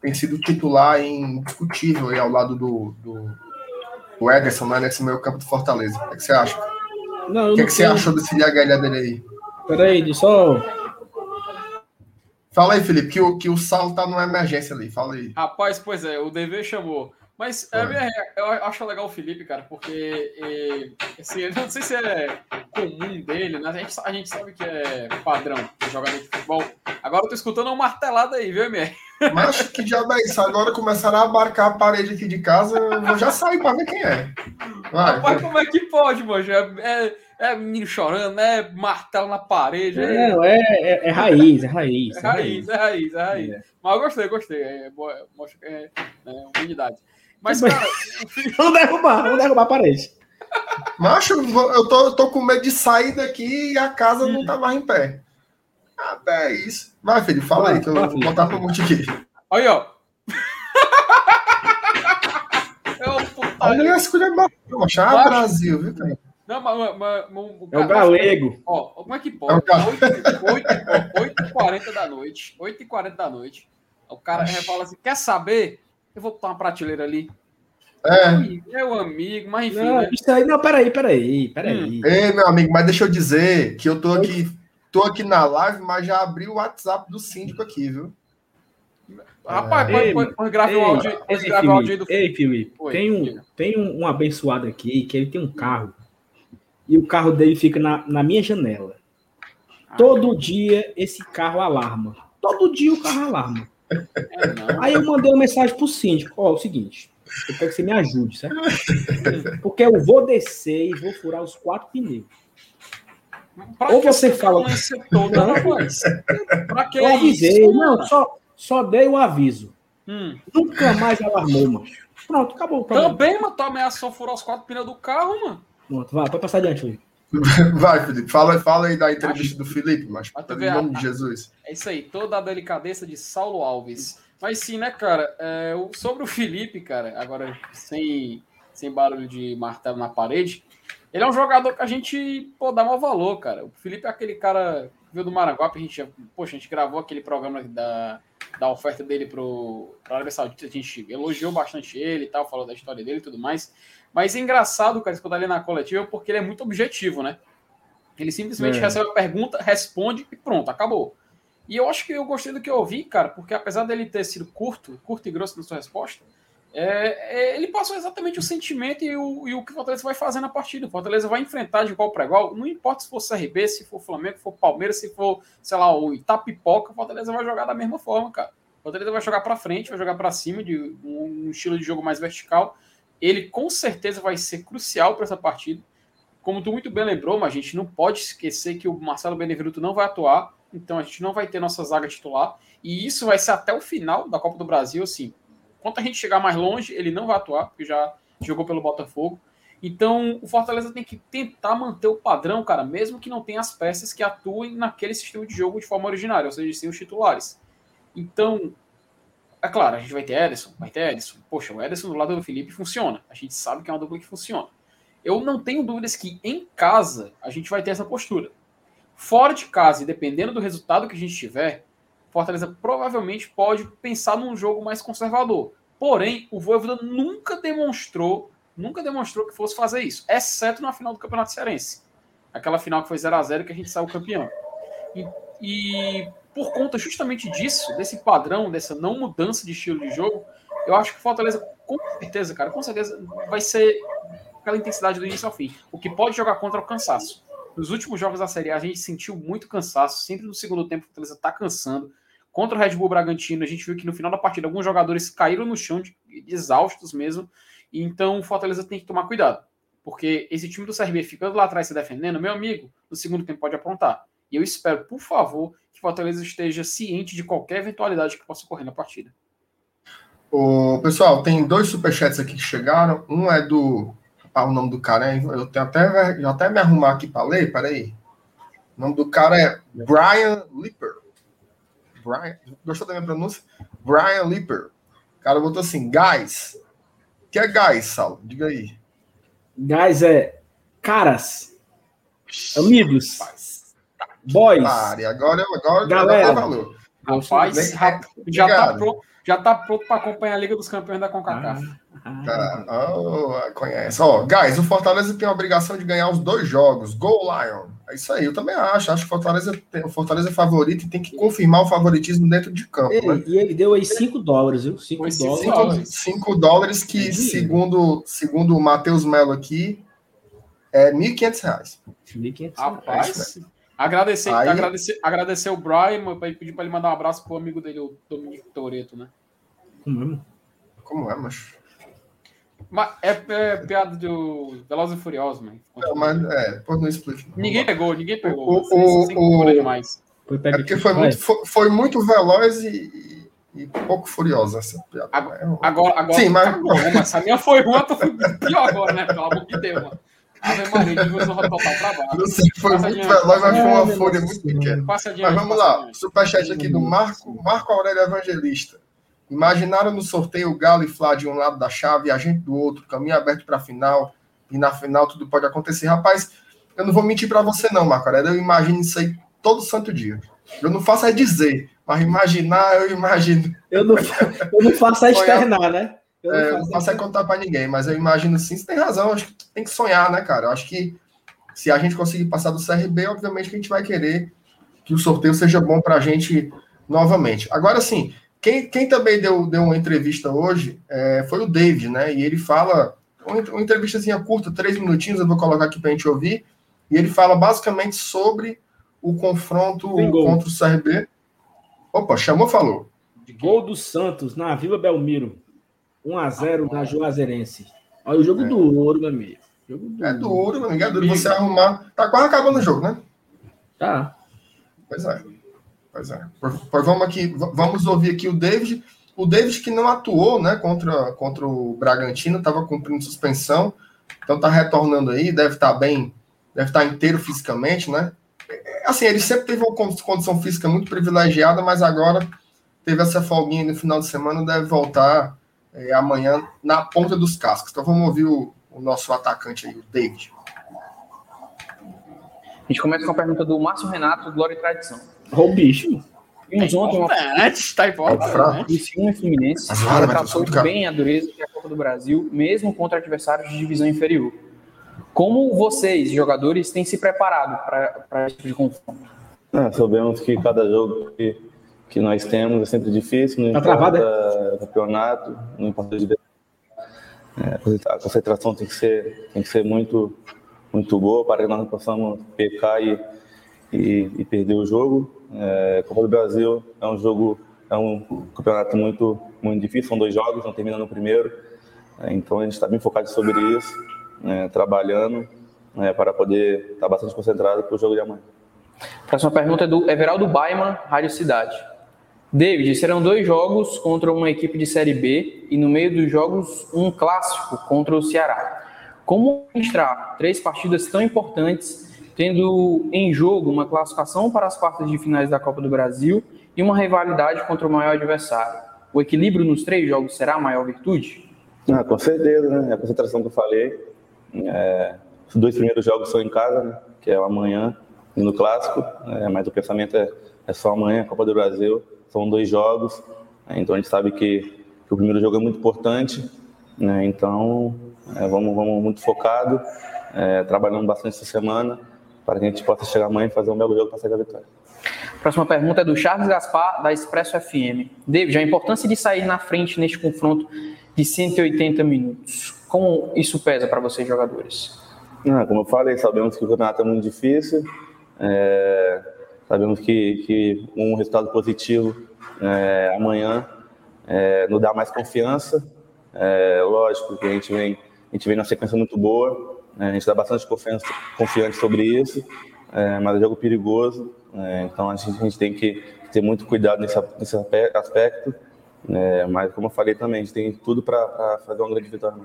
tem sido titular indiscutível aí ao lado do, do, do Ederson, né, nesse meio campo do Fortaleza. O que, é que você acha? Não, o que, é que você achou desse DHL dele aí? Peraí, só. Fala aí, Felipe, que o, que o Saulo tá numa emergência ali. Fala aí. Rapaz, pois é, o DV chamou. Mas é. minha, eu acho legal o Felipe, cara, porque é, assim, eu não sei se é comum dele, né? A gente, a gente sabe que é padrão de jogador de futebol. Agora eu tô escutando uma martelada aí, viu, MR? Mas que já é isso. Agora começaram a abarcar a parede aqui de casa, eu já saio para ver quem é. Vai, Mas como é que pode, moço? É, é, é menino chorando, né? Martelo na parede. É, é, é, é raiz, é raiz. É raiz, é raiz, é raiz. É. Mas eu gostei, gostei. É, mostra que é, é unidade. Mas, cara. vamos derrubar, vamos derrubar a parede. Macho, eu tô, eu tô com medo de sair daqui e a casa não tá mais em pé. Até isso. Vai, filho, fala vai, aí, que eu vou botar pro monte aqui. Aí, ó. Olha essa colher machar Brasil, viu, cara? Não, mas, mas, mas, é o galego. Ó, como é que pode? É 8h40 da noite. 8h40 da noite. O cara fala assim: quer saber? Eu vou botar uma prateleira ali. É. Meu amigo, mas enfim. Não, né? isso aí, não, peraí, peraí, peraí. Hum. Ei, meu amigo, mas deixa eu dizer que eu tô aqui Tô aqui na live, mas já abri o WhatsApp do síndico aqui, viu? Rapaz, é. pode, pode, gravar o áudio, pode gravar o áudio do Ei, Felipe, Oi, tem, um, tem um, um abençoado aqui que ele tem um carro e o carro dele fica na, na minha janela. Ah, Todo dia esse carro alarma. Todo dia o carro alarma. É, Aí eu mandei uma mensagem pro síndico: Ó, é o seguinte, eu quero que você me ajude, certo? Porque eu vou descer e vou furar os quatro pneus. Pra Ou você fala. Toda não, pra que eu avisei, isso, não, só, só dei o aviso. Hum. Nunca mais alarmou, macho. Pronto, acabou. Também, mano, tu ameaçou furar os quatro pneus do carro, mano. Pronto, vai, pode passar adiante, Felipe. Vai, Felipe. Fala, fala aí da entrevista do Felipe, mas em nome de Jesus. É isso aí, toda a delicadeza de Saulo Alves. Mas sim, né, cara? É, sobre o Felipe, cara, agora sem, sem barulho de martelo na parede, ele é um jogador que a gente, pô, dá maior valor, cara. O Felipe é aquele cara que veio do Maranguape, a gente, poxa, a gente gravou aquele programa da, da oferta dele pro, pro Arábia Saudita, a gente elogiou bastante ele e tal, falou da história dele e tudo mais. Mas é engraçado, cara, escutar ele na coletiva, porque ele é muito objetivo, né? Ele simplesmente é. recebe a pergunta, responde e pronto, acabou. E eu acho que eu gostei do que eu ouvi, cara, porque apesar dele ter sido curto, curto e grosso na sua resposta, é, é, ele passou exatamente o sentimento e o, e o que o Fortaleza vai fazer na partida. O Fortaleza vai enfrentar de igual para igual. Não importa se for CRB, se for Flamengo, se for Palmeiras, se for, sei lá, o Itapipoca, o Fortaleza vai jogar da mesma forma, cara. O Fortaleza vai jogar para frente, vai jogar para cima, de um, um, estilo de jogo mais vertical. Ele com certeza vai ser crucial para essa partida. Como tu muito bem lembrou, mas a gente não pode esquecer que o Marcelo Benevenuto não vai atuar, então a gente não vai ter nossa zaga titular. E isso vai ser até o final da Copa do Brasil, assim Quanto a gente chegar mais longe, ele não vai atuar, porque já jogou pelo Botafogo. Então, o Fortaleza tem que tentar manter o padrão, cara, mesmo que não tenha as peças que atuem naquele sistema de jogo de forma originária, ou seja, sem os titulares. Então, é claro, a gente vai ter Ederson, vai ter Ederson. Poxa, o Ederson do lado do Felipe funciona. A gente sabe que é uma dupla que funciona. Eu não tenho dúvidas que em casa a gente vai ter essa postura. Fora de casa, e dependendo do resultado que a gente tiver, Fortaleza provavelmente pode pensar num jogo mais conservador. Porém, o Voivoda nunca demonstrou, nunca demonstrou que fosse fazer isso, exceto na final do Campeonato Cearense. Aquela final que foi 0 a 0 que a gente saiu campeão. E, e por conta justamente disso, desse padrão, dessa não mudança de estilo de jogo, eu acho que o Fortaleza, com certeza, cara, com certeza vai ser aquela intensidade do início ao fim. O que pode jogar contra o cansaço. Nos últimos jogos da Série A, a gente sentiu muito cansaço. Sempre no segundo tempo, o Fortaleza está cansando. Contra o Red Bull Bragantino, a gente viu que no final da partida alguns jogadores caíram no chão, de, exaustos mesmo. Então o Fortaleza tem que tomar cuidado. Porque esse time do CRB ficando lá atrás se defendendo, meu amigo, no segundo tempo pode aprontar. E eu espero, por favor, que o Fortaleza esteja ciente de qualquer eventualidade que possa ocorrer na partida. O, pessoal, tem dois superchats aqui que chegaram. Um é do. Ah, o nome do cara, hein? eu tenho até, já até me arrumar aqui para ler, peraí. O nome do cara é Brian Lipper. Brian, gostou da minha pronúncia? Brian Lipper. O cara botou assim, guys. O que é guys, Sal? Diga aí. Guys é caras, amigos, boys. Pare, agora, agora Galera. valor. Rapaz, já tá pronto já tá pronto para acompanhar a Liga dos Campeões da CONCACAF. Ah, tá. oh, conhece. Ó, guys, o Fortaleza tem a obrigação de ganhar os dois jogos. Go Lion. É isso aí, eu também acho. Acho que o Fortaleza, tem, o Fortaleza é favorito e tem que confirmar o favoritismo dentro de campo. Ele, né? E ele deu aí 5 dólares, viu? 5 dólares. 5 dólares que, segundo, segundo o Matheus Melo aqui, é R$ 1.500. 1.500. Rapaz, é agradecer, aí... agradecer, agradecer o Brian, pedir para ele mandar um abraço pro amigo dele, o Dominique Toreto, né? Como é, Como é, mas. Mas é, é piada do Velozes e Furiosos, mano. Não, mas é, depois não explica. Ninguém pegou, ninguém pegou. O, o, o, demais. Foi é porque foi muito, foi, foi, muito veloz e, e, pouco furiosa essa piada. Agora, agora, agora Sim, mas... Tá mas a minha foi ruim, tô pior agora, né? Pelo amor de Deus, mano. Ave Maria, nível total pra baixo. Não sei, foi passa muito veloz, mas foi uma folha muito pequena. Mas vamos lá, superchat aqui do Marco, Marco Aurélio Evangelista. Imaginaram no sorteio o Galo e Flá de um lado da chave e a gente do outro, caminho aberto para a final, e na final tudo pode acontecer. Rapaz, eu não vou mentir para você, não, Marco Aurélio. Eu imagino isso aí todo santo dia. Eu não faço é dizer, mas imaginar, eu imagino. Eu não, eu não faço é externar, né? Eu não, é, faço, não faço é contar para ninguém, mas eu imagino sim. Você tem razão, acho que tem que sonhar, né, cara? Eu acho que se a gente conseguir passar do CRB, obviamente que a gente vai querer que o sorteio seja bom para a gente novamente. Agora, sim, quem, quem também deu, deu uma entrevista hoje é, foi o David, né? E ele fala, uma, entrevistazinha curta, três minutinhos, eu vou colocar aqui para a gente ouvir. E ele fala basicamente sobre o confronto contra o CRB. Opa, chamou, falou. Gol do Santos na Vila Belmiro. 1x0 na Juazeirense. Olha o jogo é. do ouro, meu amigo. Jogo é do ouro, meu amigo. É duro você arrumar. Tá quase acabando o jogo, né? Tá. Pois é. Pois é. Pois vamos aqui, vamos ouvir aqui o David. O David que não atuou, né, contra, contra o Bragantino, estava cumprindo suspensão, então está retornando aí, deve estar tá bem, deve estar tá inteiro fisicamente, né? Assim, ele sempre teve uma condição física muito privilegiada, mas agora teve essa folguinha no final de semana, deve voltar é, amanhã na ponta dos cascos. Então vamos ouvir o, o nosso atacante aí, o David. A gente começa com a pergunta do Márcio Renato, Glória e Tradição. O bicho. Vimos ontem uma tá importante. E Filme Fluminense tratou bem a dureza que é a Copa do Brasil, mesmo contra adversários de divisão inferior. Como vocês, jogadores, têm se preparado para esse tipo de confronto? Ah, sabemos que cada jogo que, que nós temos é sempre difícil, não tá importa travado, é? campeonato, não importa de é, a concentração tem que ser tem que ser muito muito boa para que nós não possamos pecar e, e, e perder o jogo. É, Copa do Brasil é um jogo, é um campeonato muito, muito difícil, são dois jogos, não termina no primeiro. É, então a gente está bem focado sobre isso, né, trabalhando é, para poder estar tá bastante concentrado para o jogo de amanhã. Próxima pergunta é do Everaldo Baiman, Rádio Cidade. David, serão dois jogos contra uma equipe de Série B e no meio dos jogos um clássico contra o Ceará. Como administrar três partidas tão importantes tendo em jogo uma classificação para as quartas de finais da Copa do Brasil e uma rivalidade contra o maior adversário. O equilíbrio nos três jogos será a maior virtude? Ah, com certeza, né? A concentração que eu falei. É, os dois primeiros jogos são em casa, né? que é amanhã e no clássico, é, mas o pensamento é, é só amanhã, Copa do Brasil, são dois jogos, né, então a gente sabe que, que, o primeiro jogo é muito importante, né, então é, vamos, vamos muito focado, é, trabalhando bastante essa semana para que a gente possa chegar amanhã e fazer um belo jogo para sair da vitória. Próxima pergunta é do Charles Gaspar, da Expresso FM. David, a importância de sair na frente neste confronto de 180 minutos. Como isso pesa para vocês, jogadores? Ah, como eu falei, sabemos que o campeonato é muito difícil, é, sabemos que, que, um resultado positivo é, amanhã é, nos dá mais confiança. É, lógico que a gente vem, a gente vem na sequência muito boa, né, a gente dá bastante confiança, confiante sobre isso, é, mas é jogo perigoso, é, então a gente, a gente, tem que ter muito cuidado nesse, nesse aspecto. É, mas, como eu falei também, a gente tem tudo para fazer uma grande vitória.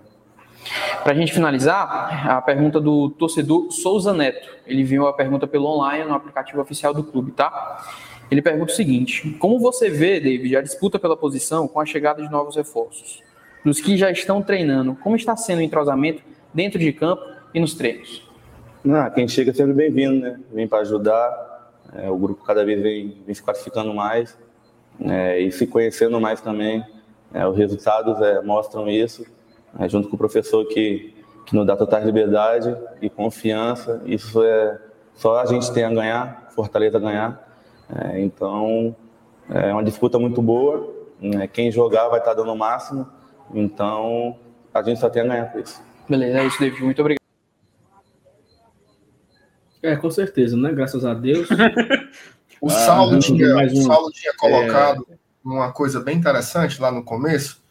Para a gente finalizar, a pergunta do torcedor Souza Neto. Ele viu a pergunta pelo online no aplicativo oficial do clube, tá? Ele pergunta o seguinte: Como você vê, David, a disputa pela posição com a chegada de novos reforços? Dos que já estão treinando, como está sendo o entrosamento dentro de campo e nos treinos? Não, quem chega é sempre bem-vindo, né? Vem para ajudar. É, o grupo cada vez vem, vem se classificando mais é, e se conhecendo mais também. É, os resultados é, mostram isso, é, junto com o professor que, que nos dá total liberdade e confiança. Isso é só a gente tem a ganhar, Fortaleza a ganhar. É, então é uma disputa muito boa. Né? Quem jogar vai estar dando o máximo. Então a gente só tem a ganhar com isso. Beleza, é isso, David. Muito obrigado. É, com certeza, né? Graças a Deus. o, Saulo tinha, um, o Saulo tinha colocado é... uma coisa bem interessante lá no começo,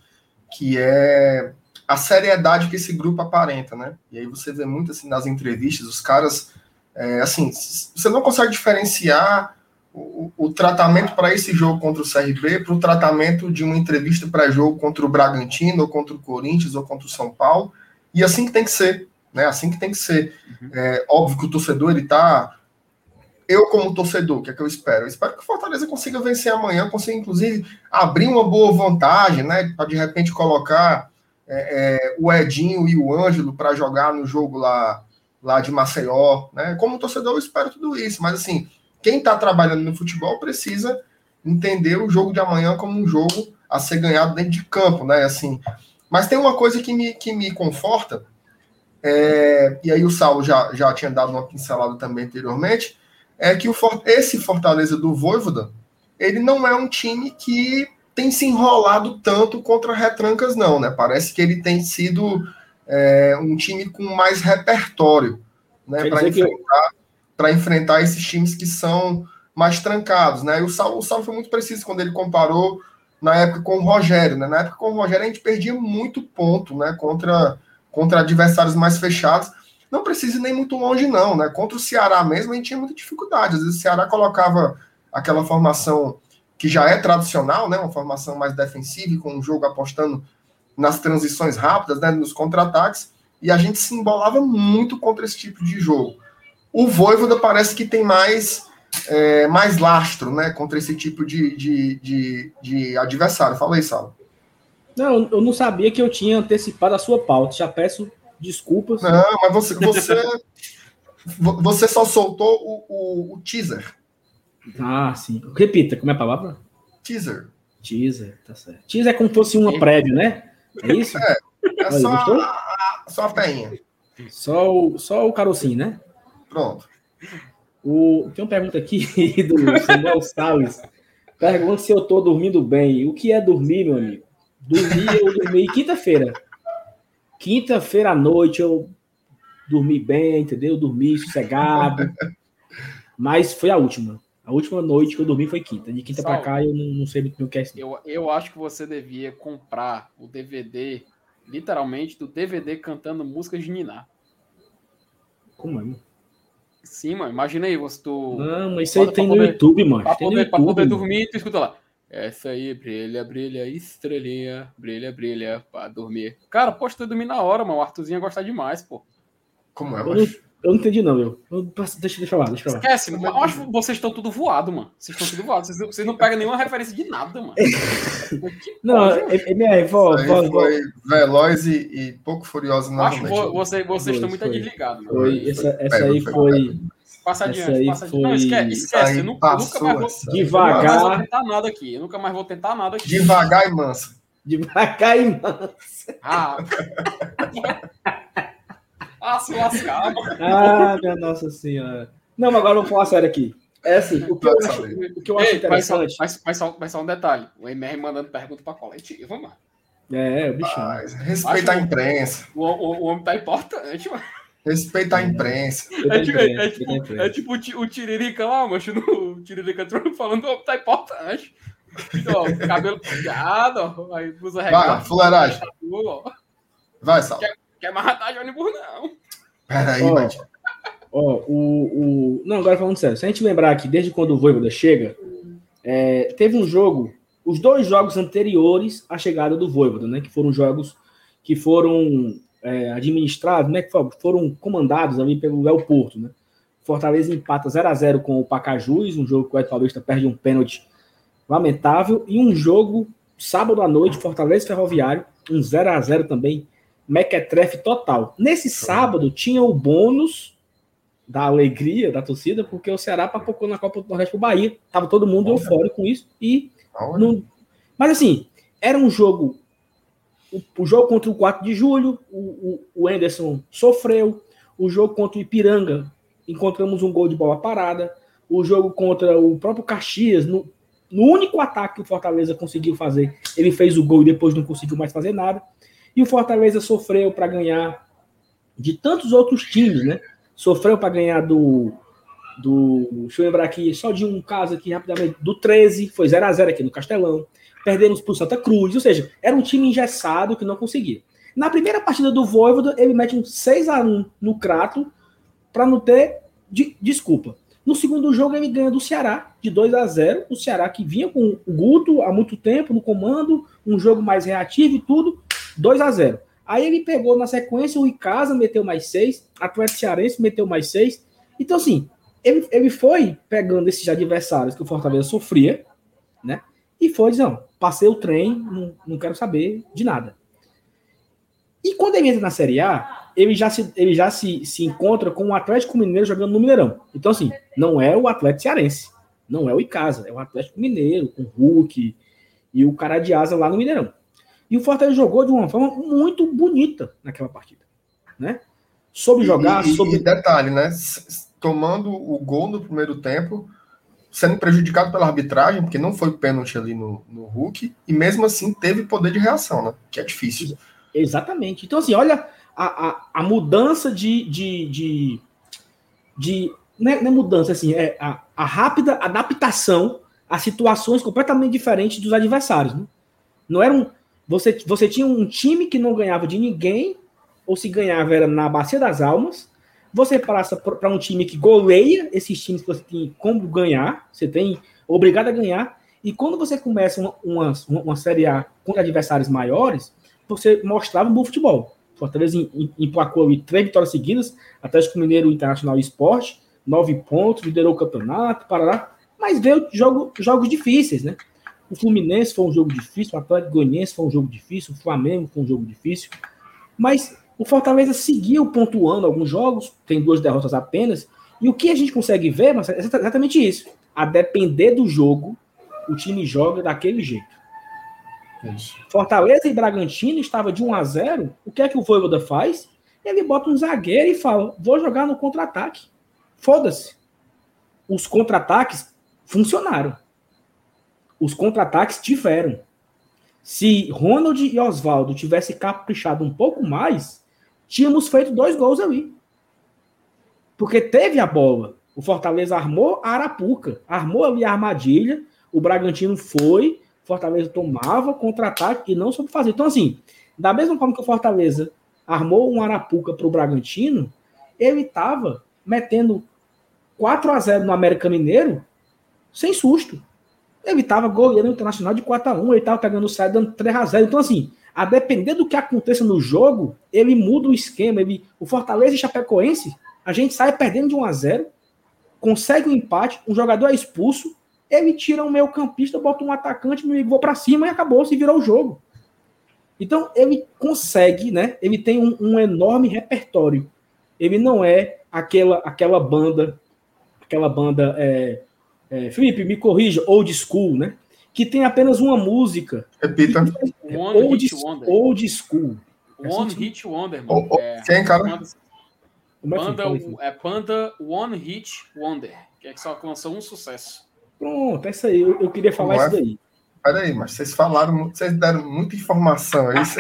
que é a seriedade que esse grupo aparenta, né? E aí você vê muito assim nas entrevistas, os caras, é, assim, você não consegue diferenciar o, o tratamento para esse jogo contra o CRB para o tratamento de uma entrevista pré-jogo contra o Bragantino, ou contra o Corinthians, ou contra o São Paulo, e assim que tem que ser né? Assim que tem que ser. Uhum. É, óbvio que o torcedor ele tá. Eu, como torcedor, o que é que eu espero? Eu espero que o Fortaleza consiga vencer amanhã, consiga, inclusive, abrir uma boa vantagem, né? Para de repente colocar é, é, o Edinho e o Ângelo para jogar no jogo lá, lá de Maceió. Né? Como torcedor, eu espero tudo isso. Mas assim, quem está trabalhando no futebol precisa entender o jogo de amanhã como um jogo a ser ganhado dentro de campo, né? Assim, mas tem uma coisa que me, que me conforta, é, e aí o Saulo já, já tinha dado uma pincelada também anteriormente, é que o, esse Fortaleza do Voivoda, ele não é um time que tem se enrolado tanto contra retrancas, não, né? Parece que ele tem sido é, um time com mais repertório, né? Para enfrentar, que... enfrentar esses times que são mais trancados, né? E o Saulo, o Saulo foi muito preciso quando ele comparou na época com o Rogério, né? Na época com o Rogério a gente perdia muito ponto, né? Contra contra adversários mais fechados. Não precisa ir nem muito longe, não, né? Contra o Ceará mesmo, a gente tinha muita dificuldade. Às vezes o Ceará colocava aquela formação que já é tradicional, né? Uma formação mais defensiva, com o jogo apostando nas transições rápidas, né? Nos contra-ataques, e a gente se embolava muito contra esse tipo de jogo. O Voivoda parece que tem mais é, mais lastro, né? Contra esse tipo de, de, de, de adversário. Fala aí, Salo. Não, eu não sabia que eu tinha antecipado a sua pauta. Já peço desculpas. Não, mas você, você, você só soltou o, o, o, teaser. Ah, sim. Repita, como é a palavra? Teaser. Teaser, tá certo. Teaser é como se fosse uma prévia, né? É isso? É, é Olha, só, a, só a peinha. Só o, só o carocinho, né? Pronto. O, tem uma pergunta aqui do Samuel Salles. Pergunta se eu tô dormindo bem. O que é dormir, meu amigo? Dormi, eu dormi quinta-feira. Quinta-feira à noite eu dormi bem, entendeu? Dormi sossegado. Mas foi a última. A última noite que eu dormi foi quinta. De quinta para cá eu não, não, sei muito o que é isso. Eu, eu acho que você devia comprar o DVD, literalmente, do DVD cantando músicas de Niná. Como é, mano? Sim, mano. Imagina aí, você tu. Não, mas isso aí tem no YouTube, mano. Pra, poder, YouTube, pra poder dormir, tu escuta lá. Essa aí, brilha, brilha, estrelinha, brilha, brilha, pra dormir. Cara, poxa, tu dormir na hora, mano. O Arthurzinho ia gostar demais, pô. Como é, eu, não, eu não entendi, não, eu. eu deixa, deixa eu falar, deixa eu falar. Esquece, mano. Eu acho que vocês estão tudo voado, mano. Vocês estão tudo voados. Vocês, vocês, não pegam nenhuma referência de nada, mano. não, MR, vó, vó, Foi veloz e, e pouco furioso na Acho que você, vocês estão muito desligados. Foi, essa, essa aí foi. Passa Essa adiante, aí passa adiante. Não, foi- esquece, esquece. Aí eu nunca, eu nunca passou mais vou, essa. eu nunca mais vou Devagar, tentar nada aqui. Eu nunca mais vou tentar nada aqui. Devagar e mansa. devagar e mano. Ah, ah se lascar, mano. Ah, minha Nossa Senhora. Não, mas agora eu vou falar sério aqui. É assim, o que eu acho, o que eu acho Ei, mas, só, interessante. mas, mas, só, mas só um detalhe: o MR mandando pergunta pra coletiva, mano. É, o bichão. Mas respeita a imprensa. O, o, o homem tá importante, mano. Respeita a imprensa. É tipo, é, tipo, é tipo o ti- o Tiririca lá, macho, no Tiririca falando, ó, tá importante. Ó, cabelo piado, ó, aí blusa Vai, regata, fuleiragem. ó. Vai, Sal. Quer matar Johnny Burr, não. Peraí, Ó, Bandinho. Ó, o, o. Não, agora falando sério, se a gente lembrar que desde quando o Voivoda chega, é, teve um jogo, os dois jogos anteriores à chegada do Voivoda, né? Que foram jogos que foram é, administrados, né? Que foram- comandados ali pelo El Porto, né? Fortaleza empata 0 a 0 com o Pacajus, um jogo que o Ed Paulista perde um pênalti lamentável, e um jogo sábado à noite, Fortaleza Ferroviário, um 0 a 0 também, mequetrefe total. Nesse sábado tinha o bônus da alegria da torcida, porque o Ceará papocou na Copa do Nordeste pro Bahia. Tava todo mundo Olha. eufórico com isso. E não... Mas assim, era um jogo. O, o jogo contra o 4 de julho, o, o, o Anderson sofreu. O jogo contra o Ipiranga, encontramos um gol de bola parada. O jogo contra o próprio Caxias, no, no único ataque que o Fortaleza conseguiu fazer, ele fez o gol e depois não conseguiu mais fazer nada. E o Fortaleza sofreu para ganhar de tantos outros times, né? Sofreu para ganhar do, do. Deixa eu lembrar aqui, só de um caso aqui rapidamente, do 13, foi 0 a 0 aqui no Castelão. Perdemos para o Santa Cruz, ou seja, era um time engessado que não conseguia. Na primeira partida do Voivoda, ele mete um 6 a 1 no Crato para não ter de- desculpa. No segundo jogo, ele ganha do Ceará, de 2 a 0 O Ceará que vinha com o Guto há muito tempo no comando, um jogo mais reativo e tudo, 2 a 0 Aí ele pegou na sequência, o Icasa meteu mais 6, Atlético Cearense meteu mais 6. Então, assim, ele, ele foi pegando esses adversários que o Fortaleza sofria, né? E foi dizendo, passei o trem, não, não quero saber de nada. E quando ele entra na Série A, ele já se, ele já se, se encontra com o Atlético Mineiro jogando no Mineirão. Então, assim, não é o Atlético Cearense, não é o Icasa, é o Atlético Mineiro, com o Hulk e o cara de asa lá no Mineirão. E o Fortaleza jogou de uma forma muito bonita naquela partida, né? Soube jogar, e, soube... e detalhe, né? Tomando o gol no primeiro tempo, sendo prejudicado pela arbitragem, porque não foi pênalti ali no, no Hulk, e mesmo assim teve poder de reação, né? Que é difícil. Exatamente. Então, assim, olha a, a, a mudança de. de, de, de não, é, não é mudança, assim, é a, a rápida adaptação a situações completamente diferentes dos adversários. Né? Não era um. Você, você tinha um time que não ganhava de ninguém, ou se ganhava era na Bacia das Almas. Você passa para um time que goleia esses times que você tem como ganhar, você tem obrigado a ganhar. E quando você começa uma, uma, uma Série A contra adversários maiores, você mostrava um bom futebol. Fortaleza em- em- emplacou ali três vitórias seguidas, Atlético Mineiro Internacional Esporte, nove pontos, liderou o campeonato, parará. Mas veio jogo, jogos difíceis, né? O Fluminense foi um jogo difícil, o Atlético Goianiense foi um jogo difícil, o Flamengo foi um jogo difícil. Mas o Fortaleza seguiu pontuando alguns jogos, tem duas derrotas apenas, e o que a gente consegue ver mas é exatamente isso. A depender do jogo, o time joga daquele jeito. Fortaleza e Bragantino estava de 1 a 0 O que é que o Voivoda faz? Ele bota um zagueiro e fala: vou jogar no contra-ataque. Foda-se. Os contra-ataques funcionaram. Os contra-ataques tiveram. Se Ronald e Oswaldo tivessem caprichado um pouco mais, tínhamos feito dois gols ali. Porque teve a bola. O Fortaleza armou a Arapuca, armou ali a armadilha, o Bragantino foi, Fortaleza tomava contra-ataque e não soube fazer. Então, assim, da mesma forma que o Fortaleza armou um Arapuca para o Bragantino, ele estava metendo 4 a 0 no América Mineiro sem susto. Ele estava goleando o Internacional de 4 a 1 ele estava pegando o sai dando 3 a 0 Então, assim, a depender do que aconteça no jogo, ele muda o esquema. Ele, o Fortaleza e Chapecoense, a gente sai perdendo de 1 a 0 consegue um empate, um jogador é expulso, ele tira um meio campista, bota um atacante, me vou para cima e acabou, se virou o jogo. Então, ele consegue, né? Ele tem um, um enorme repertório. Ele não é aquela, aquela banda aquela banda, é, é, Felipe, me corrija, Old School, né? Que tem apenas uma música. Repita. One Old, Hit Wonder. old School. One Hit Wonder, mano. Ô, ô, É, Quem, cara? banda, é que banda, é banda One Hit Wonder, que é que só lançou um sucesso. Pronto, é isso aí. Eu, eu queria falar Como é? isso daí. Peraí, mas vocês falaram, muito- vocês deram muita informação. É isso?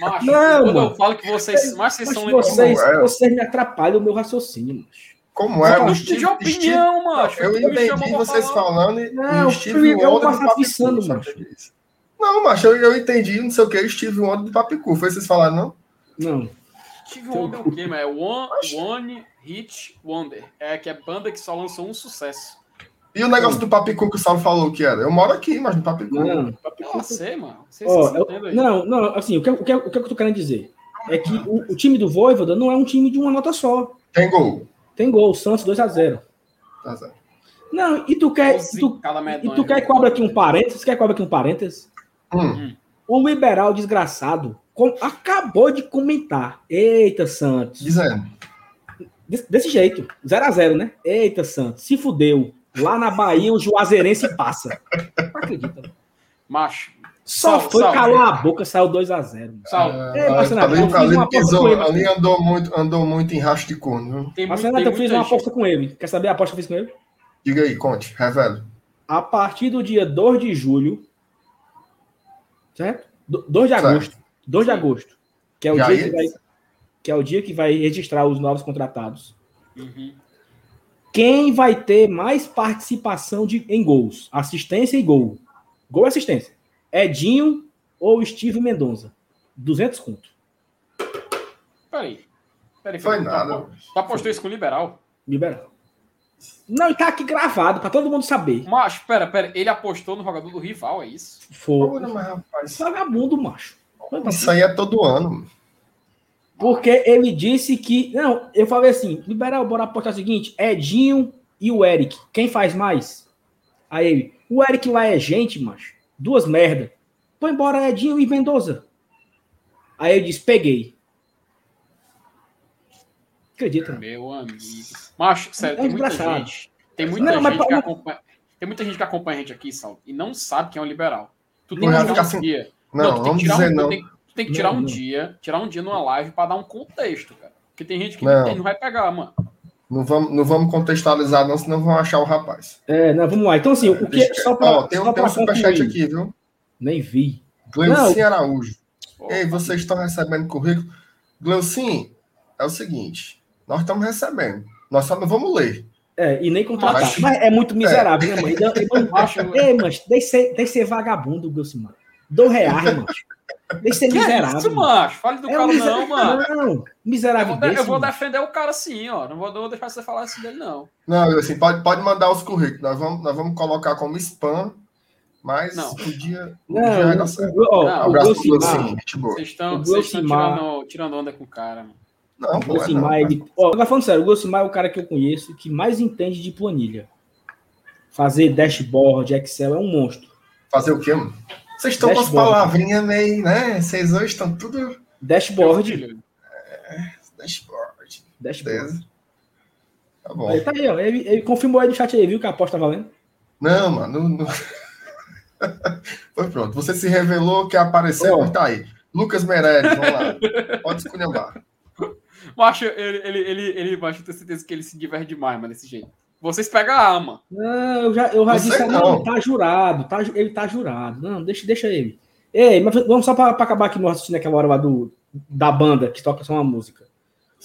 Macho, Não, quando mano. eu falo que vocês, mas vocês Mas são vocês, é? vocês me atrapalham o meu raciocínio. macho. Como é? Eu o tive Steve- opinião, macho. Eu entendi vocês falando e, Não, o Steve eu Wonder do Papicu. macho. Não, macho, eu, eu entendi, não sei o que, Steve Wonder do Papicu. Foi vocês falaram, não? Não. Steve Wonder o quê, mano? É One, One Hit Wonder. É que é banda que só lançou um sucesso. E o negócio do Papicu que o Saulo falou que era? Eu moro aqui, mas no Papicu. Não. Eu sei, mano. Vocês Ó, se eu- entendem aí. não, não, assim, o que, o, que, o que eu tô querendo dizer é que o, o time do Voivoda não é um time de uma nota só. Tem gol. Tem gol, Santos 2x0. Tá certo. Não, e tu quer. E tu, e tu quer que cobra aqui um parênteses? Quer que cobra aqui um parênteses? Hum, O liberal desgraçado com- acabou de comentar. Eita, Santos. dizendo. Desse, desse jeito, 0x0, né? Eita, Santos, se fudeu. Lá na Bahia o Juazeirense passa. Não acredita. né? Macho. Só Sal- foi Sal. calar a boca, saiu 2x0. Sal, É, Ah, Marcelo, ali, eu fiz ali, uma aposta com ele, ali andou muito, andou muito em rastro de corno. Marcelo, eu fiz uma aposta com ele. Quer saber a aposta que eu fiz com ele? Diga aí, conte, revela. A partir do dia 2 de julho, certo? Do- 2 de Certo. agosto. 2 de agosto. Que é o Já dia ia- que vai, que é o dia que vai registrar os novos contratados. Uhum. Quem vai ter mais participação de, em gols? Assistência e gol. Gol e assistência. Edinho ou Steve Mendonça? 200 conto. Peraí. Peraí, Foi tu nada. Tu apostou isso com o liberal? Liberal. Não, e tá aqui gravado pra todo mundo saber. Macho, pera, pera. Ele apostou no jogador do rival, é isso? Foi. Porra, mas, rapaz, Vagabundo, macho. isso aí é todo ano. Porque ele disse que. Não, eu falei assim: liberal, bora apostar o seguinte: Edinho e o Eric. Quem faz mais? Aí ele: o Eric lá é gente, macho. Duas merda. Põe embora Edinho e Mendoza. Aí ele disse: peguei. Acredita? Meu amigo. Macho, sério, É tem muita gente. Tem muita Não, mas gente pa- que mas- acompanha. Tem muita gente que acompanha a gente aqui, Saulo, e não sabe quem é um liberal. Tu Não tem que vai tirar um assim- dia. Não, tu tem que tirar dizer um, não. Tem, tu tem que tirar Não, um não. dia, tirar um dia numa live pra dar um contexto, cara. Porque tem gente que Não. não, tem, não vai pegar, mano. Não vamos, não vamos contextualizar, não, senão vão achar o rapaz. É, não, vamos lá. Então, assim, o que. Deixa- Só pra, Ó, tem só um, tem pra um superchat aqui, viu? Nem vi. Gleucin Araújo. Pô, Ei, vocês estão recebendo currículo? Gleucin, é o seguinte: nós estamos recebendo. Nós só não vamos ler. É, e nem contratar. Mas- Mas, é muito miserável, né, mãe? Então, então, Macho, Ei, mas deixa ser, deixa ser vagabundo, Gilcimar. Dois reais, mano. Deixa ser que é miserável. isso, macho? Fale do É cara, um miser- não, mano. Não, Eu miserável vou, de- eu desse, vou defender o cara sim, ó. Não vou, não vou deixar você falar assim dele, não. Não, assim, pode, pode mandar os currículos. Nós vamos, nós vamos colocar como spam, mas Não. o dia, o Não, dia vai dar o- certo. Não, o Abraço pro boa. Vocês estão vocês estão tirando, tirando onda com o cara, mano. Não, o pô, é não, ele... Ó, agora falando sério, o Gilcimar é o cara que eu conheço que mais entende de planilha. Fazer dashboard, Excel, é um monstro. Fazer o quê, mano? Vocês estão com as palavrinhas meio, né? Vocês hoje estão tudo Dashboard, filho, dashboard. dashboard. Beleza. Tá bom. Aí tá aí, ó. Ele, ele confirmou aí no chat aí, viu que a aposta tá valendo? Não, mano. Não. Foi pronto. Você se revelou, quer aparecer, Ó. mas tá aí. Lucas Meirelles, vamos lá. Pode esculhambar. Macho, ele, ele, ele, ele, macho, eu tenho certeza que ele se diverte demais, mas desse jeito. Vocês pegam a ama. Não, eu já, eu já disse, não. não, tá jurado, tá, ele tá jurado. Não, deixa, deixa ele. Ei, mas vamos só para acabar aqui no raciocínio naquela hora lá do, da banda que toca só uma música.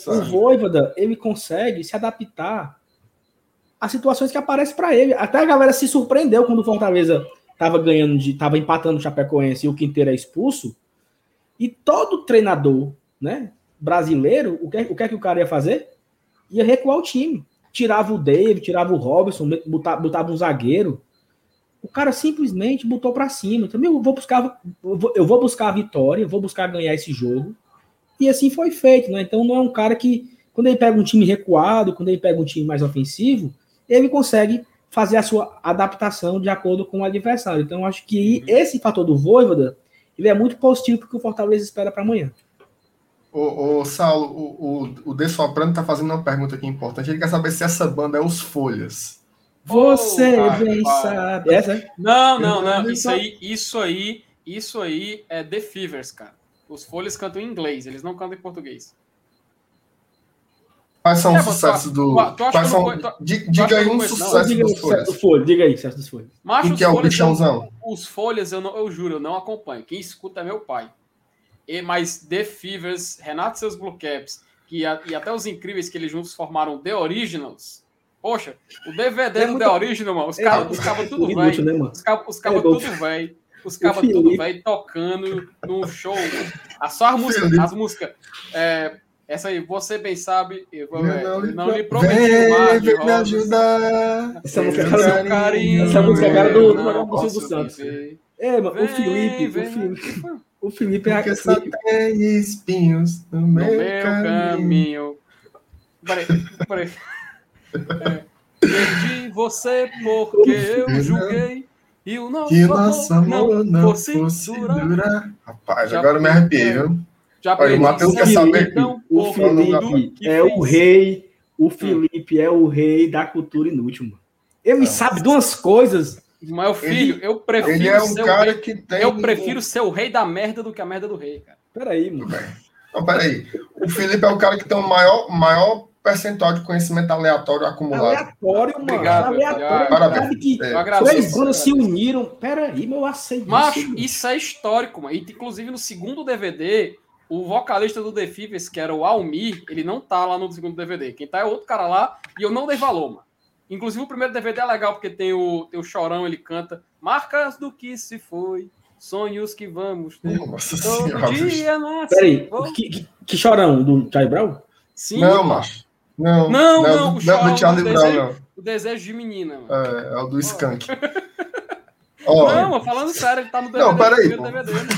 O? Voivoda, ele consegue se adaptar às situações que aparecem para ele. Até a galera se surpreendeu quando o Fortaleza tava ganhando, de, tava empatando o Chapecoense e o Quinteiro é expulso. E todo treinador, né, brasileiro, o que, o que é que o cara ia fazer? Ia recuar o time. Tirava o David, tirava o Robson, botava, botava um zagueiro. O cara simplesmente botou para cima. Então, eu vou buscar, eu vou, buscar a vitória, vou buscar ganhar esse jogo. E assim foi feito, né? Então não é um cara que, quando ele pega um time recuado, quando ele pega um time mais ofensivo, ele consegue fazer a sua adaptação de acordo com o adversário. Então acho que esse fator do Voivoda, ele é muito positivo porque o Fortaleza espera para amanhã. O, o Saulo, o, o, o De Soprano tá fazendo uma pergunta aqui importante. Ele quer saber se essa banda é os Folhas. Você Oh, cara, bem para. sabe. Essa? Não, não, não. Isso aí, isso aí, isso aí é The Fevers, cara. Os Folhas cantam em inglês, eles não cantam em português. Quais são É, os sucessos do. tu- tu acha Quais que eu são... não Di- tu Diga aí um não não? sucesso aí, dos Folhas. do Folha, diga aí, sucesso dos Folhas. Macho, Quem os que é o Folhas, bichãozão? os Folhas, eu, não, eu juro, eu não acompanho. Quem escuta é meu pai. E, mas The Fevers, Renato e seus Blue Caps, que, e até os incríveis que eles juntos formaram The Originals. Poxa, o DVD É do muito- The Original, mano, os É, cabos os cabos tudo velho. né? Os cabos os cabos É, tudo velho. Os Felipe- tudo velho tocando num show. A só as músicas, as músicas. é, essa aí, você bem sabe, eu, é, não lhe não lhe pro- prometi Vem, mar de vem me ajudar. Essa música é cara do- carinho, essa música é cara do- do não Silvio Santos. É, mano, o Felipe, vem. o Felipe, o Felipe é Porque o só Felipe, tem espinhos no No meu, meu caminho. caminho. Peraí, peraí. É, perdi você porque eu julguei e o nosso, Que nosso amor não fosse fosse durar. durar. Rapaz, Já agora eu me arrepiei, é. viu? Já Olha, o Matheus quer Felipe, saber tão aqui. o Felipe é o rei, o Felipe é o rei da cultura inútil, mano. Ele Não. sabe de umas coisas. Meu filho, eu prefiro Ele é um ser o cara rei. que tem. Eu prefiro ser o rei da merda do que a merda do rei, cara. Peraí, mano. Não, peraí. O Felipe é o cara que tem o maior, maior percentual de conhecimento aleatório acumulado. Aleatório, mano. Obrigado, aleatório. obrigado. Parabéns. Que É. Eu agradeço. três bandas se uniram. Peraí, meu, eu aceito Macho, isso. isso é histórico, mano. E, inclusive no segundo DVD, o vocalista do The Fevers, que era o Almir, ele não tá lá no segundo DVD. Quem tá é outro cara lá e eu não dei valor, mano. Inclusive o primeiro DVD é legal porque tem o, tem o Chorão, ele canta Marcas do que se foi, sonhos que vamos ter. Nossa Todo senhora. dia nasce. Peraí, que, que, que chorão do Charlie Brown? Sim, Não, macho. Não, Não, não, do- o não, é Chorão do Charlie do Brown, desenho- não. o desejo de menina, mano. É, é o do Skank. Ó, Não, mano, falando sério, ele tá no DVD. Não, peraí. DVD, mano.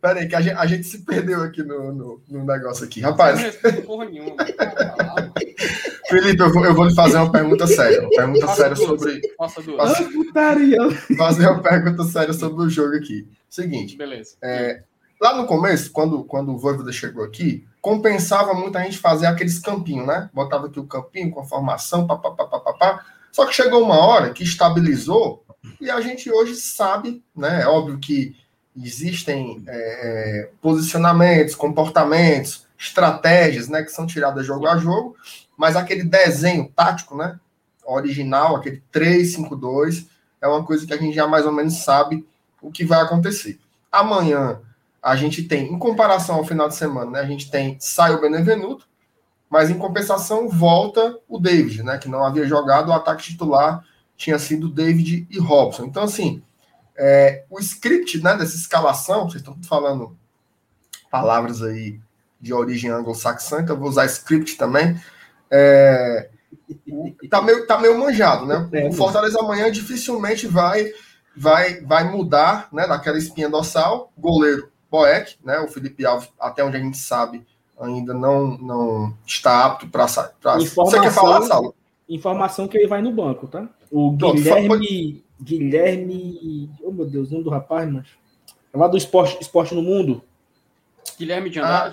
peraí, que a gente, a gente se perdeu aqui no, no, no negócio aqui. Não Rapaz, respeito porra nenhuma. Felipe, eu vou, eu vou lhe fazer uma pergunta séria. Uma pergunta Faça séria duas. sobre. Faça duas. Faça- Ah, putaria. Fazer uma pergunta séria sobre o jogo aqui. Seguinte, Beleza. é, lá no começo, quando, quando o Voivoda chegou aqui, compensava muito a gente fazer aqueles campinhos, né? Botava aqui o campinho com a formação, papapá, papapá. Só que chegou uma hora que estabilizou e a gente hoje sabe, né? É óbvio que existem é, é, posicionamentos, comportamentos, estratégias, né? Que são tiradas jogo a jogo, mas aquele desenho tático, né? Original, aquele 3-5-2, é uma coisa que a gente já mais ou menos sabe o que vai acontecer. Amanhã a gente tem, em comparação ao final de semana, né, a gente tem sai o Benevenuto, mas em compensação volta o David, né, que não havia jogado, o ataque titular tinha sido David e Robson. Então, assim, é, o script né, dessa escalação, vocês estão falando palavras aí de origem anglo-saxã, então eu vou usar script também. É, tá, meio, tá meio manjado, né? É, o Fortaleza amanhã dificilmente vai vai vai mudar, né, daquela espinha dorsal. Goleiro Boeck, né? O Felipe Alves, até onde a gente sabe, ainda não não está apto para sair. Você Informação- quer falar, Saulo? Informação que ele vai no banco, tá? O Pronto, Guilherme. Guilherme. Oh, meu Deus, o nome do rapaz, mas. É lá do esporte, esporte no mundo. Guilherme de Ah.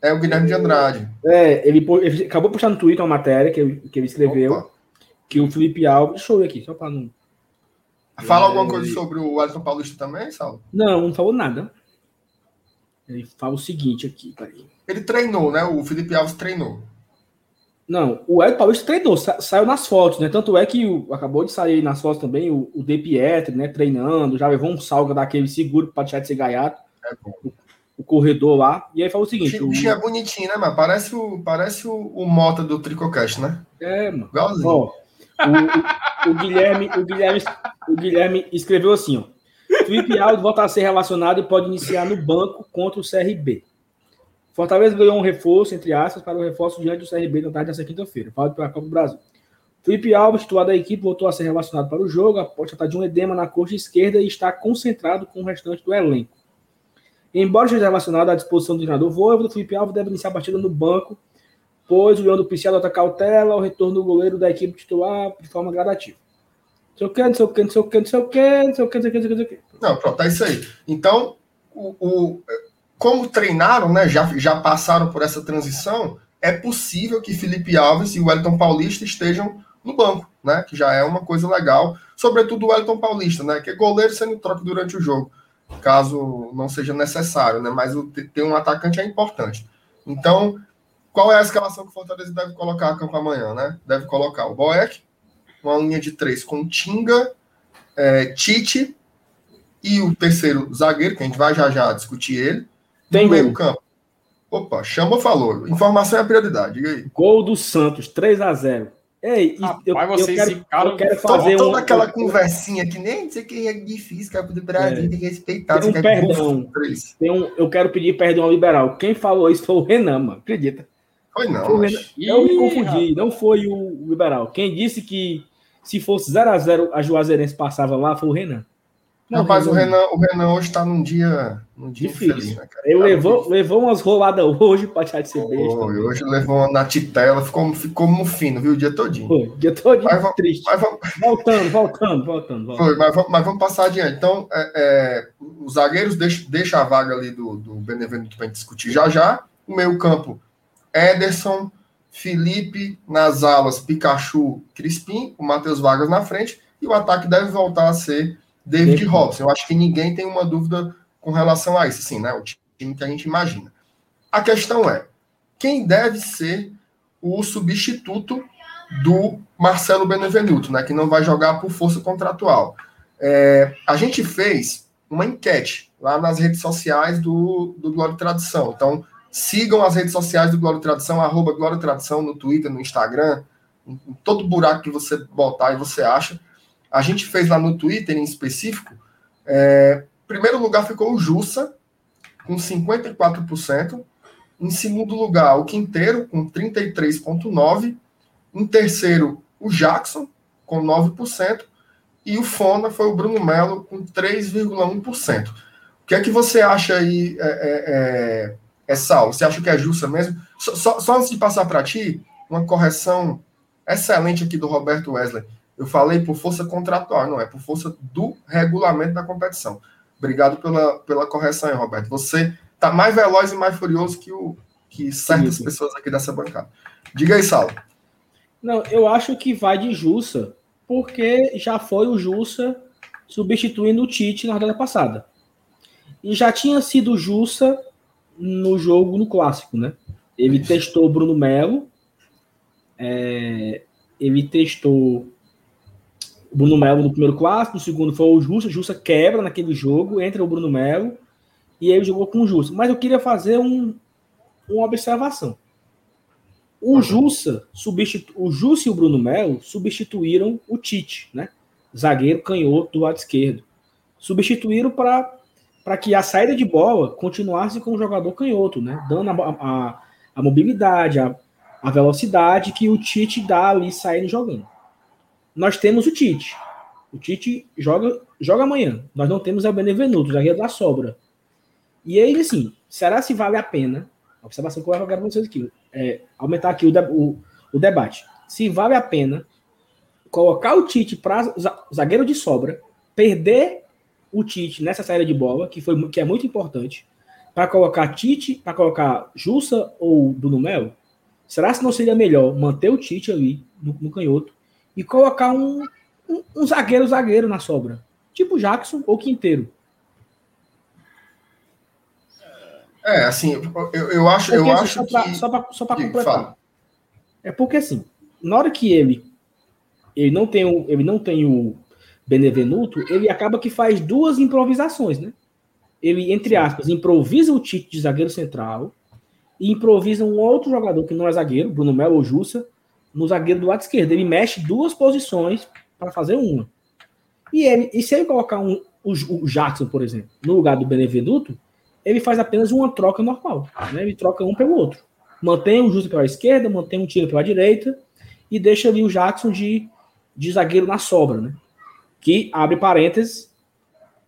É o Guilherme de Andrade. É, ele, ele acabou de postar no Twitter uma matéria que, ele- que ele escreveu. Opa. Que o Felipe Alves. Deixa eu ver aqui, só pra não. Fala É, alguma coisa sobre o Wellington Paulista também, Saulo? Não, não falou nada. Ele fala o seguinte aqui, peraí. Ele treinou, né? O Felipe Alves treinou. Não, o Ed Paulista treinou, sa- saiu nas fotos, né? Tanto é que o- acabou de sair nas fotos também o, o De Pietri, né? Treinando, já levou um salga daquele seguro para deixar de ser gaiato, É bom. O corredor lá. E aí falou o O seguinte: o, o bichinho é bonitinho, né, mano? Parece o, parece o, o Mota do Tricocast, né? é, mano. Igualzinho. Ó, o, o- o Guilherme, o, Guilherme, o Guilherme escreveu assim: ó. Felipe Alves volta a ser relacionado e pode iniciar no banco contra o CRB. Fortaleza ganhou um reforço, entre aspas, para o reforço diante do CRB na tarde dessa quinta-feira. Fala pela Copa do Brasil. Felipe Alves, titular da equipe, voltou a ser relacionado para o jogo após tratar de um edema na coxa esquerda e está concentrado com o restante do elenco. Embora esteja relacionado à disposição do treinador Voivoda, Felipe Alves deve iniciar a partida no banco, pois o Leão do adota cautela ao retorno do goleiro da equipe titular de forma gradativa. O o não sei o que, não sei o que, não sei o que, não sei o que, não sei o que, não sei o que. Não, pronto, é isso aí. Então, o, o- como treinaram, né, já, já passaram por essa transição, é possível que Felipe Alves e o Wellington Paulista estejam no banco, né? Que já é uma coisa legal. Sobretudo o Wellington Paulista, né? Que é goleiro sendo troca durante o jogo, caso não seja necessário, né? Mas o, ter um atacante é importante. Então, qual é a escalação que o Fortaleza deve colocar a campo amanhã, né? Deve colocar o Boeck, uma linha de três com Tinga, é, Tite e o terceiro zagueiro, que a gente vai já já discutir ele. Tem no meio campo. Opa, chama falou. Informação é a prioridade. Diga aí. Gol do Santos, 3 a 0 Ei, Rapaz, eu, eu vocês quero, ficaram- eu quero fazer toda um, aquela eu- conversinha que nem sei que é difícil, cara, do Brasil, É. tem que respeitar. Tem um perdão. tem um- eu quero pedir perdão ao liberal. Quem falou isso foi o Renan, mano. Acredita? Foi Foi não, o mas... Renan. Eu me Ih, confundi, não foi o, o liberal. Quem disse que se fosse 0 a 0 a Juazeirense passava lá foi o Renan. Não, Rapaz, o Renan, o Renan hoje tá num dia, num dia Difícil. infeliz, né, cara? Ele Tá levou, levou umas roladas hoje pra deixar de ser besta. Foi, hoje levou uma na titela, ficou, ficou mufino, viu, o dia todinho. Foi, dia todo Mas triste. Mas vamos, Voltando, voltando, voltando. voltando. foi, mas, vamos, mas vamos passar adiante. Então, é, é, os zagueiros deixam deixa a vaga ali do, do Benevenuto pra gente discutir já já. O meio campo, Ederson, Felipe, nas alas, Pikachu, Crispim, o Matheus Vargas na frente, e o ataque deve voltar a ser David David. Robson. Eu acho que ninguém tem uma dúvida com relação a isso, assim, né? O time que a gente imagina. A questão é, quem deve ser o substituto do Marcelo Benevenuto, né? Que não vai jogar por força contratual. É, a gente fez uma enquete lá nas redes sociais do, do Glória e Tradição. Então, sigam as redes sociais do Glória e Tradição, arroba Glória e Tradição no Twitter, no Instagram, em, em todo buraco que você botar e você acha. A gente fez lá no Twitter, em específico, é, primeiro lugar ficou o Jussa, com 54%. Em segundo lugar, o Quinteiro, com 33,9%. Em terceiro, o Jackson, com 9%. E o Fona foi o Bruno Melo, com 3,1%. O que é que você acha aí, é, é, é, é Sal? Você acha que é justa mesmo? Só, só- só antes de passar para ti, uma correção excelente aqui do Roberto Wesley. Eu falei por força contratual, não é por força do regulamento da competição. Obrigado pela, pela correção aí, Roberto. Você tá mais veloz e mais furioso que, o, que certas Sim. pessoas aqui dessa bancada. Diga aí, Saulo. Não, eu acho que vai de Jussa, porque já foi o Jussa substituindo o Tite na rodada passada. E já tinha sido o Jussa no jogo no clássico, né? Ele testou o Bruno Melo, é, ele testou o Bruno Melo no primeiro clássico, no segundo foi o Jussa, Jussa quebra naquele jogo, entra o Bruno Melo, e aí ele jogou com o Jussa. Mas eu queria fazer um, uma observação. O Jussa, substitu... o Jussa e o Bruno Melo substituíram o Tite, né? Zagueiro canhoto do lado esquerdo. Substituíram para para que a saída de bola continuasse com o jogador canhoto, né? Dando a, a, a mobilidade, a, a velocidade que o Tite dá ali saindo jogando. Nós temos o Tite. O Tite joga, joga amanhã. Nós não temos o Benevenuto, o zagueiro da sobra. E aí, assim, será se vale a pena? A observação que eu quero vocês aqui. É, aumentar aqui o, de- o, o debate. Se vale a pena colocar o Tite para zagueiro de sobra, perder o Tite nessa saída de bola, que, foi, que é muito importante, para colocar Tite, para colocar Jussa ou Bruno Melo? Será se não seria melhor manter o Tite ali no, no canhoto e colocar um, um, um zagueiro zagueiro na sobra? Tipo Jackson ou Quinteiro. É, assim, eu, eu acho, eu assim, acho só pra, que. Só para completar. fala. É porque assim, na hora que ele ele não tem o, ele não tem o Benevenuto, ele acaba que faz duas improvisações, né? Ele, entre aspas, improvisa o Tite de zagueiro central e improvisa um outro jogador que não é zagueiro, Bruno Melo ou Jussa, no zagueiro do lado esquerdo. Ele mexe duas posições para fazer uma. E, ele, e se ele colocar um, o, o Jackson, por exemplo, no lugar do Benevenuto, ele faz apenas uma troca normal. Né? Ele troca um pelo outro. Mantém o Justo pela esquerda, mantém o Tiro pela direita e deixa ali o Jackson de, de zagueiro na sobra, né? Que, abre parênteses,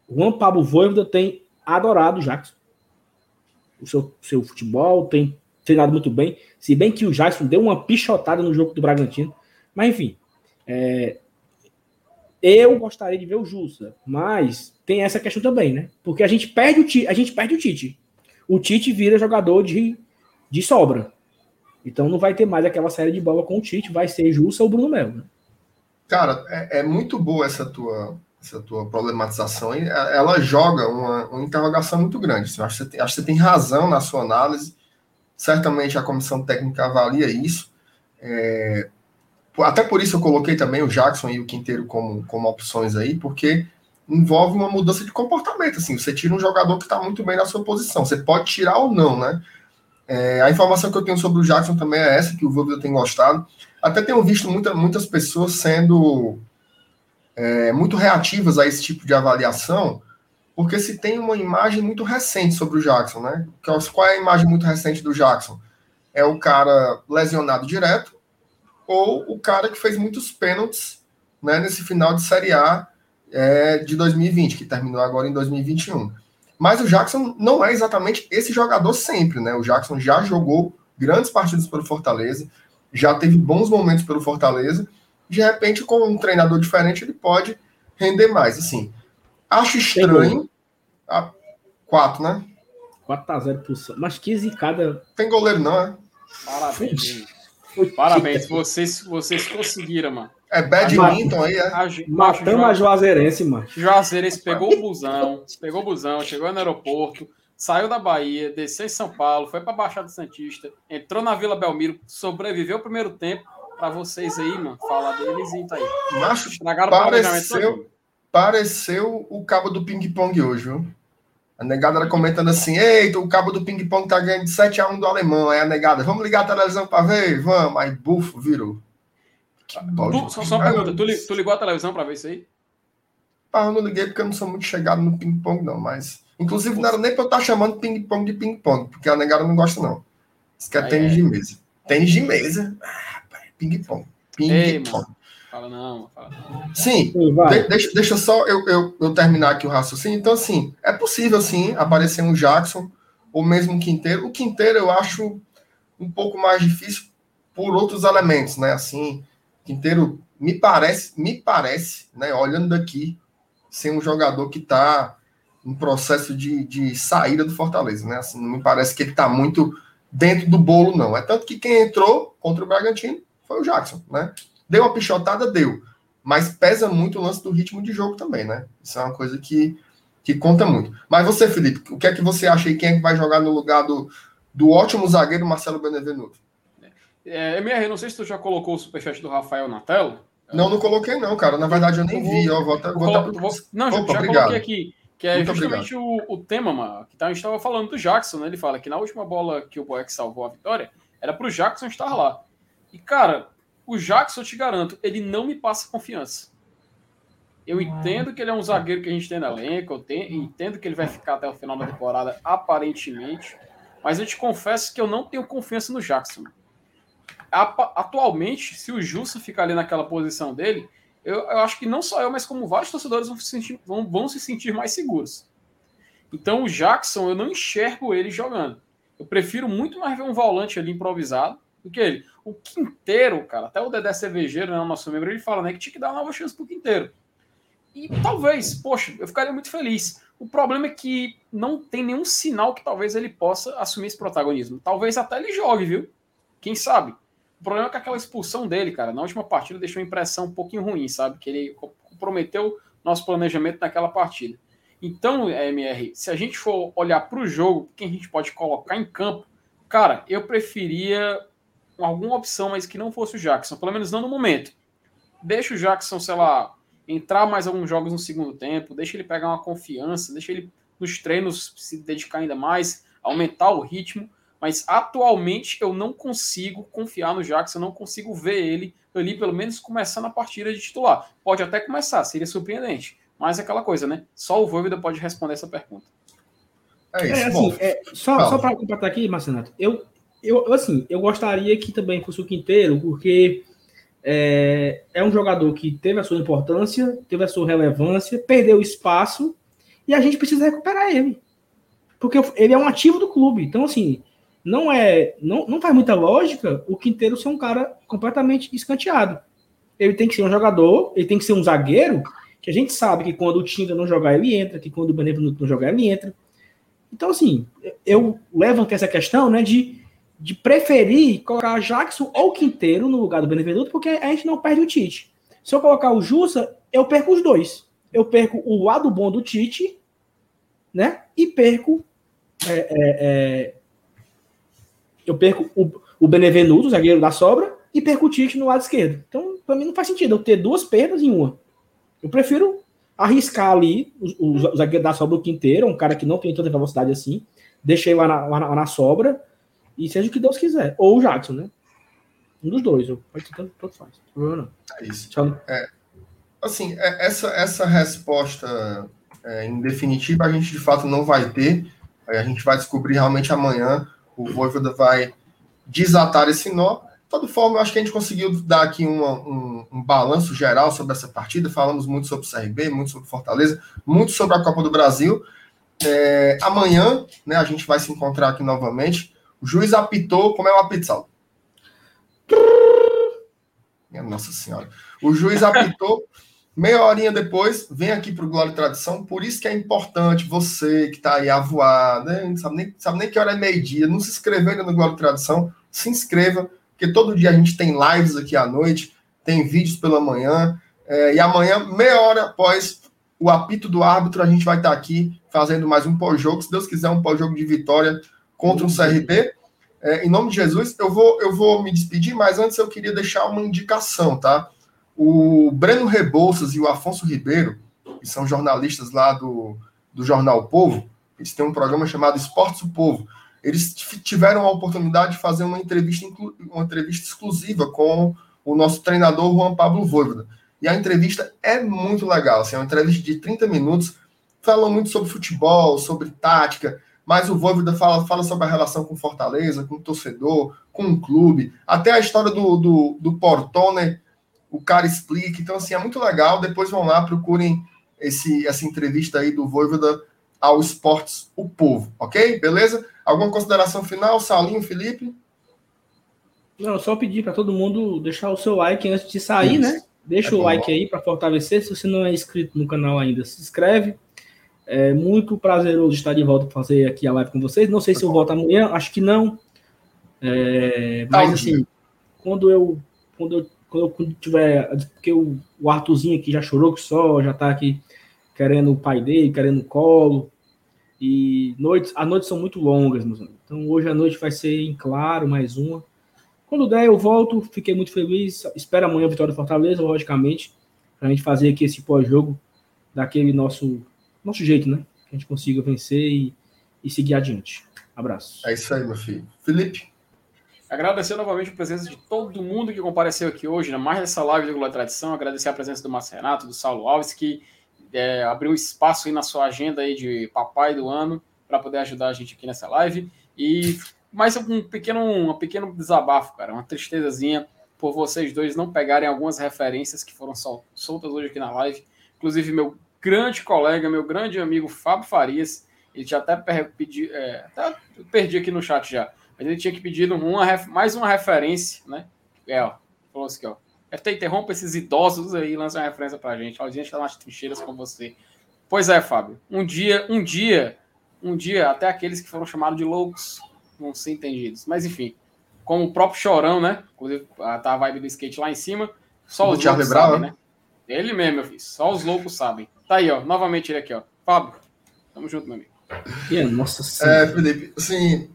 Juan Pablo Voivoda tem adorado o Jackson. O seu, seu futebol, tem treinado muito bem. Se bem que o Jackson deu uma pichotada no jogo do Bragantino. Mas, enfim. é, eu gostaria de ver o Jussa, mas tem essa questão também, né? Porque a gente perde o Tite. A gente perde o Tite. o Tite vira jogador de, de sobra. Então não vai ter mais aquela série de bola com o Tite, vai ser Jussa ou Bruno Melo. Né? Cara, é, é, muito boa essa tua, essa tua problematização. Ela joga uma, uma interrogação muito grande. Acho, que tem, acho que você tem razão na sua análise. Certamente a comissão técnica avalia isso. É, até por isso eu coloquei também o Jackson e o Quinteiro como, como opções aí, porque envolve uma mudança de comportamento. Assim, você tira um jogador que está muito bem na sua posição. Você pode tirar ou não, né? É, a informação que eu tenho sobre o Jackson também é essa, que o Vôlei tem gostado. Até tenho visto muita, muitas pessoas sendo é, muito reativas a esse tipo de avaliação, porque se tem uma imagem muito recente sobre o Jackson, né? Qual é a imagem muito recente do Jackson? É o cara lesionado direto, ou o cara que fez muitos pênaltis né, nesse final de Série A é, de 2020, que terminou agora em 2021. Mas o Jackson não é exatamente esse jogador sempre, né? O Jackson já jogou grandes partidas pelo Fortaleza, já teve bons momentos pelo Fortaleza. De repente, com um treinador diferente, ele pode render mais. Assim, acho estranho. A, quatro, né? 4 a 0 pro Mas que zicada. Tem goleiro, não, é? Parabéns. Parabéns, vocês, vocês conseguiram, mano. É badminton aí, é? Matamos a Juazeirense, mano. Juazeirense pegou o busão, pegou o busão, chegou no aeroporto, saiu da Bahia, desceu em São Paulo, foi pra Baixada Santista, entrou na Vila Belmiro, sobreviveu o primeiro tempo. Pra vocês aí, mano, falar deles e tá aí. Macho, Estragaram pareceu, pareceu o cabo do ping-pong hoje, viu? A negada era comentando assim: Eita, o cabo do ping-pong tá ganhando de 7x1 do alemão. Aí a negada, vamos ligar a televisão para ver? Vamos. Aí, bufo, virou. Tu, só, só uma pergunta: tu, tu, ligou a televisão para ver isso aí? Ah, eu não liguei porque eu não sou muito chegado no ping-pong, não. Mas, inclusive, não era nem para eu estar chamando ping-pong de ping-pong, porque a negada não gosta, não. Isso que é tênis é. de mesa. Tênis de mesa. Ah, ping-pong. Ping-pong. Fala não, fala não. Sim, de, deixa, deixa só eu, eu, eu, terminar aqui o raciocínio. Então, assim, é possível, sim, aparecer um Jackson ou mesmo um Quinteiro. O Quinteiro eu acho um pouco mais difícil por outros elementos, né? Assim, Quinteiro me parece, me parece, né, olhando daqui, ser um jogador que está em processo de, de saída do Fortaleza, né? Assim, não me parece que ele está muito dentro do bolo, não. É tanto que quem entrou contra o Bragantino foi o Jackson, né? Deu uma pichotada? Deu. Mas pesa muito o lance do ritmo de jogo também, né? Isso é uma coisa que, que conta muito. Mas você, Felipe, o que é que você acha aí? Quem é que vai jogar no lugar do, do ótimo zagueiro Marcelo Benevenuto? É, MR, não sei se tu já colocou o superchat do Rafael na tela. Não, não coloquei não, cara. Na verdade eu nem vi. Vou, vou, vou, vou Não, Opa, já obrigado. coloquei aqui. Que é Muito justamente o, o, tema, mano, que tá, a gente estava falando do Jackson, né? Ele fala que na última bola que o Boeck salvou a vitória, era pro Jackson estar lá. E, cara, o Jackson, eu te garanto, ele não me passa confiança. Eu entendo que ele é um zagueiro que a gente tem no elenco, eu tenho, entendo que ele vai ficar até o final da temporada, aparentemente, mas eu te confesso que eu não tenho confiança no Jackson. Atualmente, se o Justo ficar ali naquela posição dele, eu, eu, acho que não só eu, mas como vários torcedores vão se sentir, vão, vão se sentir mais seguros. Então o Jackson, eu não enxergo ele jogando. Eu prefiro muito mais ver um volante ali improvisado do que ele. O Quinteiro, cara, até o Dedé Cervejeiro, né, o nosso membro, ele fala né, que tinha que dar uma nova chance pro Quinteiro. E talvez, poxa, eu ficaria muito feliz. O problema é que não tem nenhum sinal que talvez ele possa assumir esse protagonismo. Talvez até ele jogue, viu? Quem sabe? O problema é que aquela expulsão dele, cara, na última partida deixou uma impressão um pouquinho ruim, sabe? Que ele comprometeu nosso planejamento naquela partida. Então, MR, se a gente for olhar para o jogo, quem a gente pode colocar em campo, cara, eu preferia alguma opção, mas que não fosse o Jackson, pelo menos não no momento. Deixa o Jackson, sei lá, entrar mais alguns jogos no segundo tempo, deixa ele pegar uma confiança, deixa ele nos treinos se dedicar ainda mais, aumentar o ritmo, mas atualmente eu não consigo confiar no Jackson, eu não consigo ver ele ali, pelo menos começando a partida de titular. Pode até começar, seria surpreendente, mas é aquela coisa, né? Só o Voivoda pode responder essa pergunta. É isso. É, assim, é, só, só para completar aqui, Marcenato, eu, eu, assim, eu gostaria que também fosse o Quinteiro, porque é, é um jogador que teve a sua importância, teve a sua relevância, perdeu espaço e a gente precisa recuperar ele. Porque ele é um ativo do clube. Então, assim, não é. Não, não faz muita lógica o Quinteiro ser um cara completamente escanteado. Ele tem que ser um jogador, ele tem que ser um zagueiro, que a gente sabe que quando o Tinga não jogar, ele entra, que quando o Benevenuto não jogar, ele entra. Então, assim, eu levantei essa questão, né, de, de preferir colocar Jackson ou Quinteiro no lugar do Benevenuto, porque a gente não perde o Tite. Se eu colocar o Jussa, eu perco os dois. Eu perco o lado bom do Tite, né, e perco é, é, é, eu perco o, o Benevenuto, zagueiro da sobra, e perco o Tite no lado esquerdo. Então, para mim não faz sentido eu ter duas perdas em uma. Eu prefiro arriscar ali o, o zagueiro da sobra o Quinteiro, um cara que não tem tanta velocidade assim, deixei lá na, lá na, lá na sobra, e seja o que Deus quiser. Ou o Jackson, né? Um dos dois, pode ter tanto, tanto faz. Não, É isso. É, assim, é, essa, essa resposta é, em definitiva a gente de fato não vai ter. A gente vai descobrir realmente amanhã. O Voivoda vai desatar esse nó. De toda forma, eu acho que a gente conseguiu dar aqui uma, um, um, balanço geral sobre essa partida. Falamos muito sobre o CRB, muito sobre Fortaleza, muito sobre a Copa do Brasil. É, amanhã, né, a gente vai se encontrar aqui novamente. O juiz apitou, como é o apito, Minha Nossa Senhora. O juiz apitou. Meia horinha depois, vem aqui para o Glória e Tradição. Por isso que é importante você que está aí a voar, né? não sabe nem, sabe nem que hora é meio-dia, não se inscreveu ainda no Glória e Tradição, se inscreva, porque todo dia a gente tem lives aqui à noite, tem vídeos pela manhã. É, e amanhã, meia hora após o apito do árbitro, a gente vai estar tá aqui fazendo mais um pós-jogo. Se Deus quiser, um pós-jogo de vitória contra o CRB. É, em nome de Jesus, eu vou, eu vou me despedir, mas antes eu queria deixar uma indicação, tá? O Breno Rebouças e o Afonso Ribeiro, que são jornalistas lá do, do Jornal Povo, eles têm um programa chamado Esportes do Povo. Eles tiveram a oportunidade de fazer uma entrevista, uma entrevista exclusiva com o nosso treinador Juan Pablo Voivoda. E a entrevista é muito legal. Assim, é uma entrevista de 30 minutos. Falam muito sobre futebol, sobre tática, mas o Voivoda fala, fala sobre a relação com Fortaleza, com o torcedor, com o clube, até a história do, do, do Portone o cara explica. Então, assim, é muito legal. Depois vão lá, procurem esse, essa entrevista aí do Voivoda ao Esportes O Povo, ok? Beleza? Alguma consideração final, Saulinho, Felipe? Não, só pedir para todo mundo deixar o seu like antes de sair, Isso. né? Deixa é o like aí para fortalecer. Se você não é inscrito no canal ainda, se inscreve. É muito prazeroso estar de volta para fazer aqui a live com vocês. Não sei se eu volto amanhã, acho que não. É, mas assim, quando eu, quando eu quando eu tiver. Porque o, o Arthurzinho aqui já chorou que só, já tá aqui querendo o pai dele, querendo o colo. E noites, as noites são muito longas, meus amigos. Então hoje a noite vai ser em claro, mais uma. Quando der, eu volto. Fiquei muito feliz. Espero amanhã a vitória do Fortaleza, logicamente. Pra gente fazer aqui esse pós-jogo daquele nosso, nosso jeito, né? Que a gente consiga vencer e, e seguir adiante. Abraço. É isso aí, meu filho. Felipe. Agradecer novamente a presença de todo mundo que compareceu aqui hoje, né? mais nessa live do Globo Tradição. Agradecer a presença do Márcio Renato, do Saulo Alves, que é, abriu espaço aí na sua agenda aí de papai do ano para poder ajudar a gente aqui nessa live. E mais um pequeno, um pequeno desabafo, cara, uma tristezazinha por vocês dois não pegarem algumas referências que foram sol, soltas hoje aqui na live. Inclusive, meu grande colega, meu grande amigo Fábio Farias, ele já até pediu, é, até perdi aqui no chat já mas ele tinha que pedir uma, mais uma referência, né? É, ó, falou assim, ó. FT, interrompa esses idosos aí lança uma referência pra gente. A gente tá nas trincheiras com você. Pois é, Fábio. Um dia, um dia, um dia, até aqueles que foram chamados de loucos vão ser entendidos. Mas enfim, como o próprio Chorão, né? Inclusive, tá a vibe do skate lá em cima. Só os loucos sabem, né? Ele mesmo, meu filho. Só os loucos sabem. Tá aí, ó. Novamente ele aqui, ó. Fábio, tamo junto, meu amigo. Yeah, nossa senhora. É, Felipe, assim,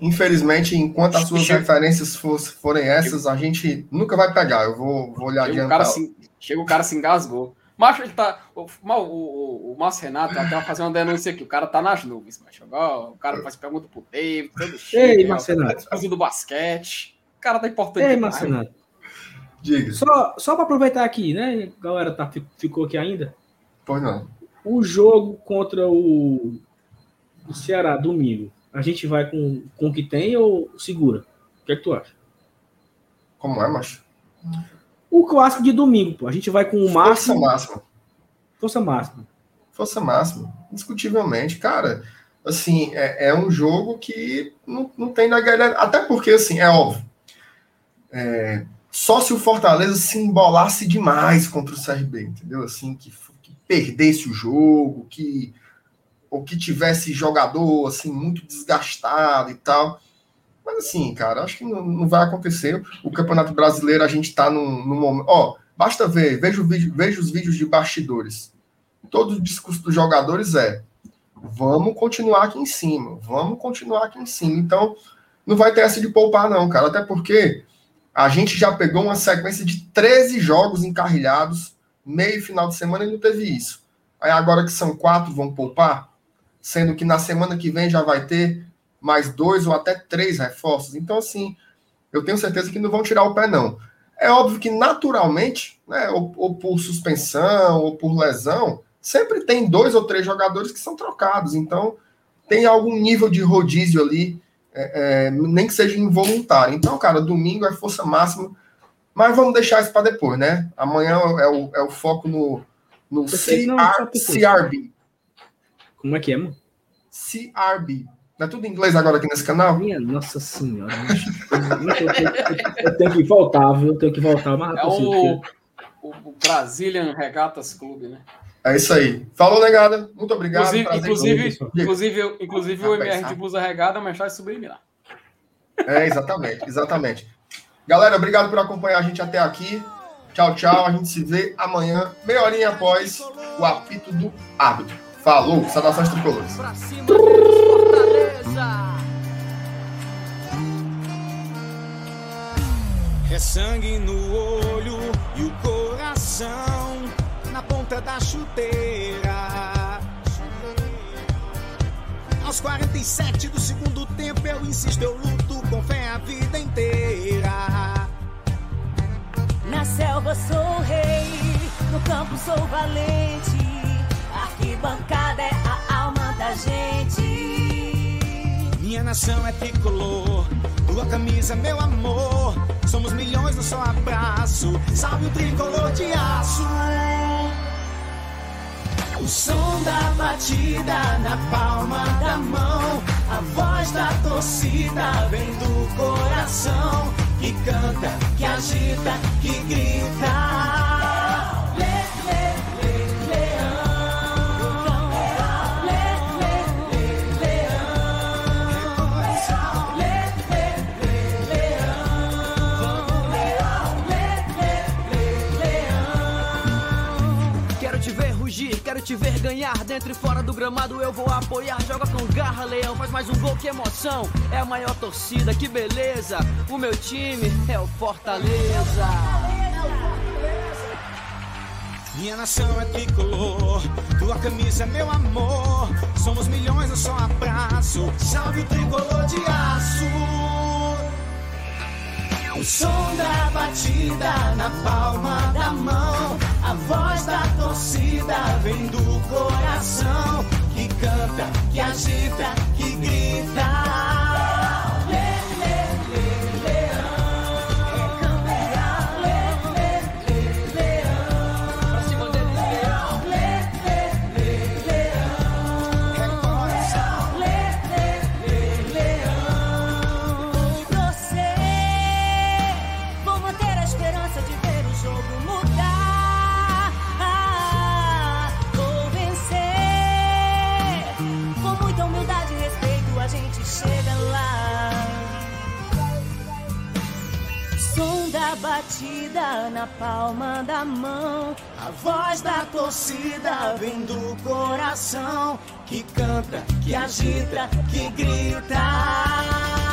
Infelizmente, enquanto as suas chega, referências for, forem essas, a gente nunca vai pegar. Eu vou, vou olhar chega adiantar. O se, chega o cara se engasgou. Macho, ele tá. O, o, o, Márcio Renato até vai fazer uma denúncia aqui. O cara tá nas nuvens, macho. O cara faz pergunta pro David, todo cheio. Ei, Márcio Renato. do basquete. O cara tá importante. Ei, Márcio Renato. Diga. Só, só para aproveitar aqui, né? A galera tá, ficou aqui ainda. Pois não. O jogo contra o, o Ceará, domingo a gente vai com, com o que tem ou segura? O que é que tu acha? Como é, macho? O clássico de domingo, pô. A gente vai com o máximo. Força máxima. Força máxima. Força máxima. Indiscutivelmente. Cara, assim, é, é um jogo que não, não tem na galera. Até porque, assim, é óbvio. É, só se o Fortaleza se embolasse demais contra o CRB, entendeu? Assim, que, que perdesse o jogo, que ou que tivesse jogador assim muito desgastado e tal. Mas assim, cara, acho que não, não vai acontecer. O Campeonato Brasileiro a gente está num, num momento. Ó, basta ver, veja, vídeo, veja os vídeos de bastidores. Todo o discurso dos jogadores é: vamos continuar aqui em cima, vamos continuar aqui em cima. Então, não vai ter essa de poupar, não, cara. Até porque a gente já pegou uma sequência de 13 jogos encarrilhados, meio final de semana e não teve isso. Aí agora que são quatro, vão poupar, sendo que na semana que vem já vai ter mais dois ou até três reforços. Então, assim, eu tenho certeza que não vão tirar o pé, não. É óbvio que naturalmente, né, ou, ou por suspensão, ou por lesão, sempre tem dois ou três jogadores que são trocados. Então, tem algum nível de rodízio ali, é, é, nem que seja involuntário. Então, cara, domingo é força máxima, mas vamos deixar isso para depois, né? Amanhã é o, é o foco no, no CR, CRB. Como é que é, mano? CRB. Não é tudo em inglês agora aqui nesse canal? Minha nossa senhora. eu, tenho, que voltar, viu? Eu tenho que voltar. Mas é o, o Brazilian Regatas Clube, né? É isso aí. Falou, negada. Muito obrigado. Inclusive, inclusive, inclusive, inclusive o MR de blusa regada, mensagem subliminar. É, exatamente, exatamente. Galera, obrigado por acompanhar a gente até aqui. Tchau, tchau. A gente se vê amanhã, meia horinha após o apito do árbitro. Falou, saudações tricolores. É sangue no olho e o coração na ponta da chuteira. Aos 47 do segundo tempo, eu insisto, eu luto com fé a vida inteira. Na selva sou rei, no campo sou valente. Arquibancada é a alma da gente. Minha nação é tricolor, tua camisa, meu amor. Somos milhões no só abraço. Salve o tricolor de aço. O som da batida na palma da mão, a voz da torcida vem do coração que canta, que agita, que grita. Te ver ganhar dentro e fora do gramado eu vou apoiar. Joga com garra, leão, faz mais um gol, que emoção. É a maior torcida, que beleza. O meu time é o Fortaleza. Minha nação é tricolor, tua camisa é meu amor. Somos milhões, eu só abraço. Salve o tricolor de aço. O som da batida na palma da mão, a voz da torcida vem do coração que canta, que agita, que grita. Batida na palma da mão. A voz da torcida vem do coração que canta, que agita, que grita.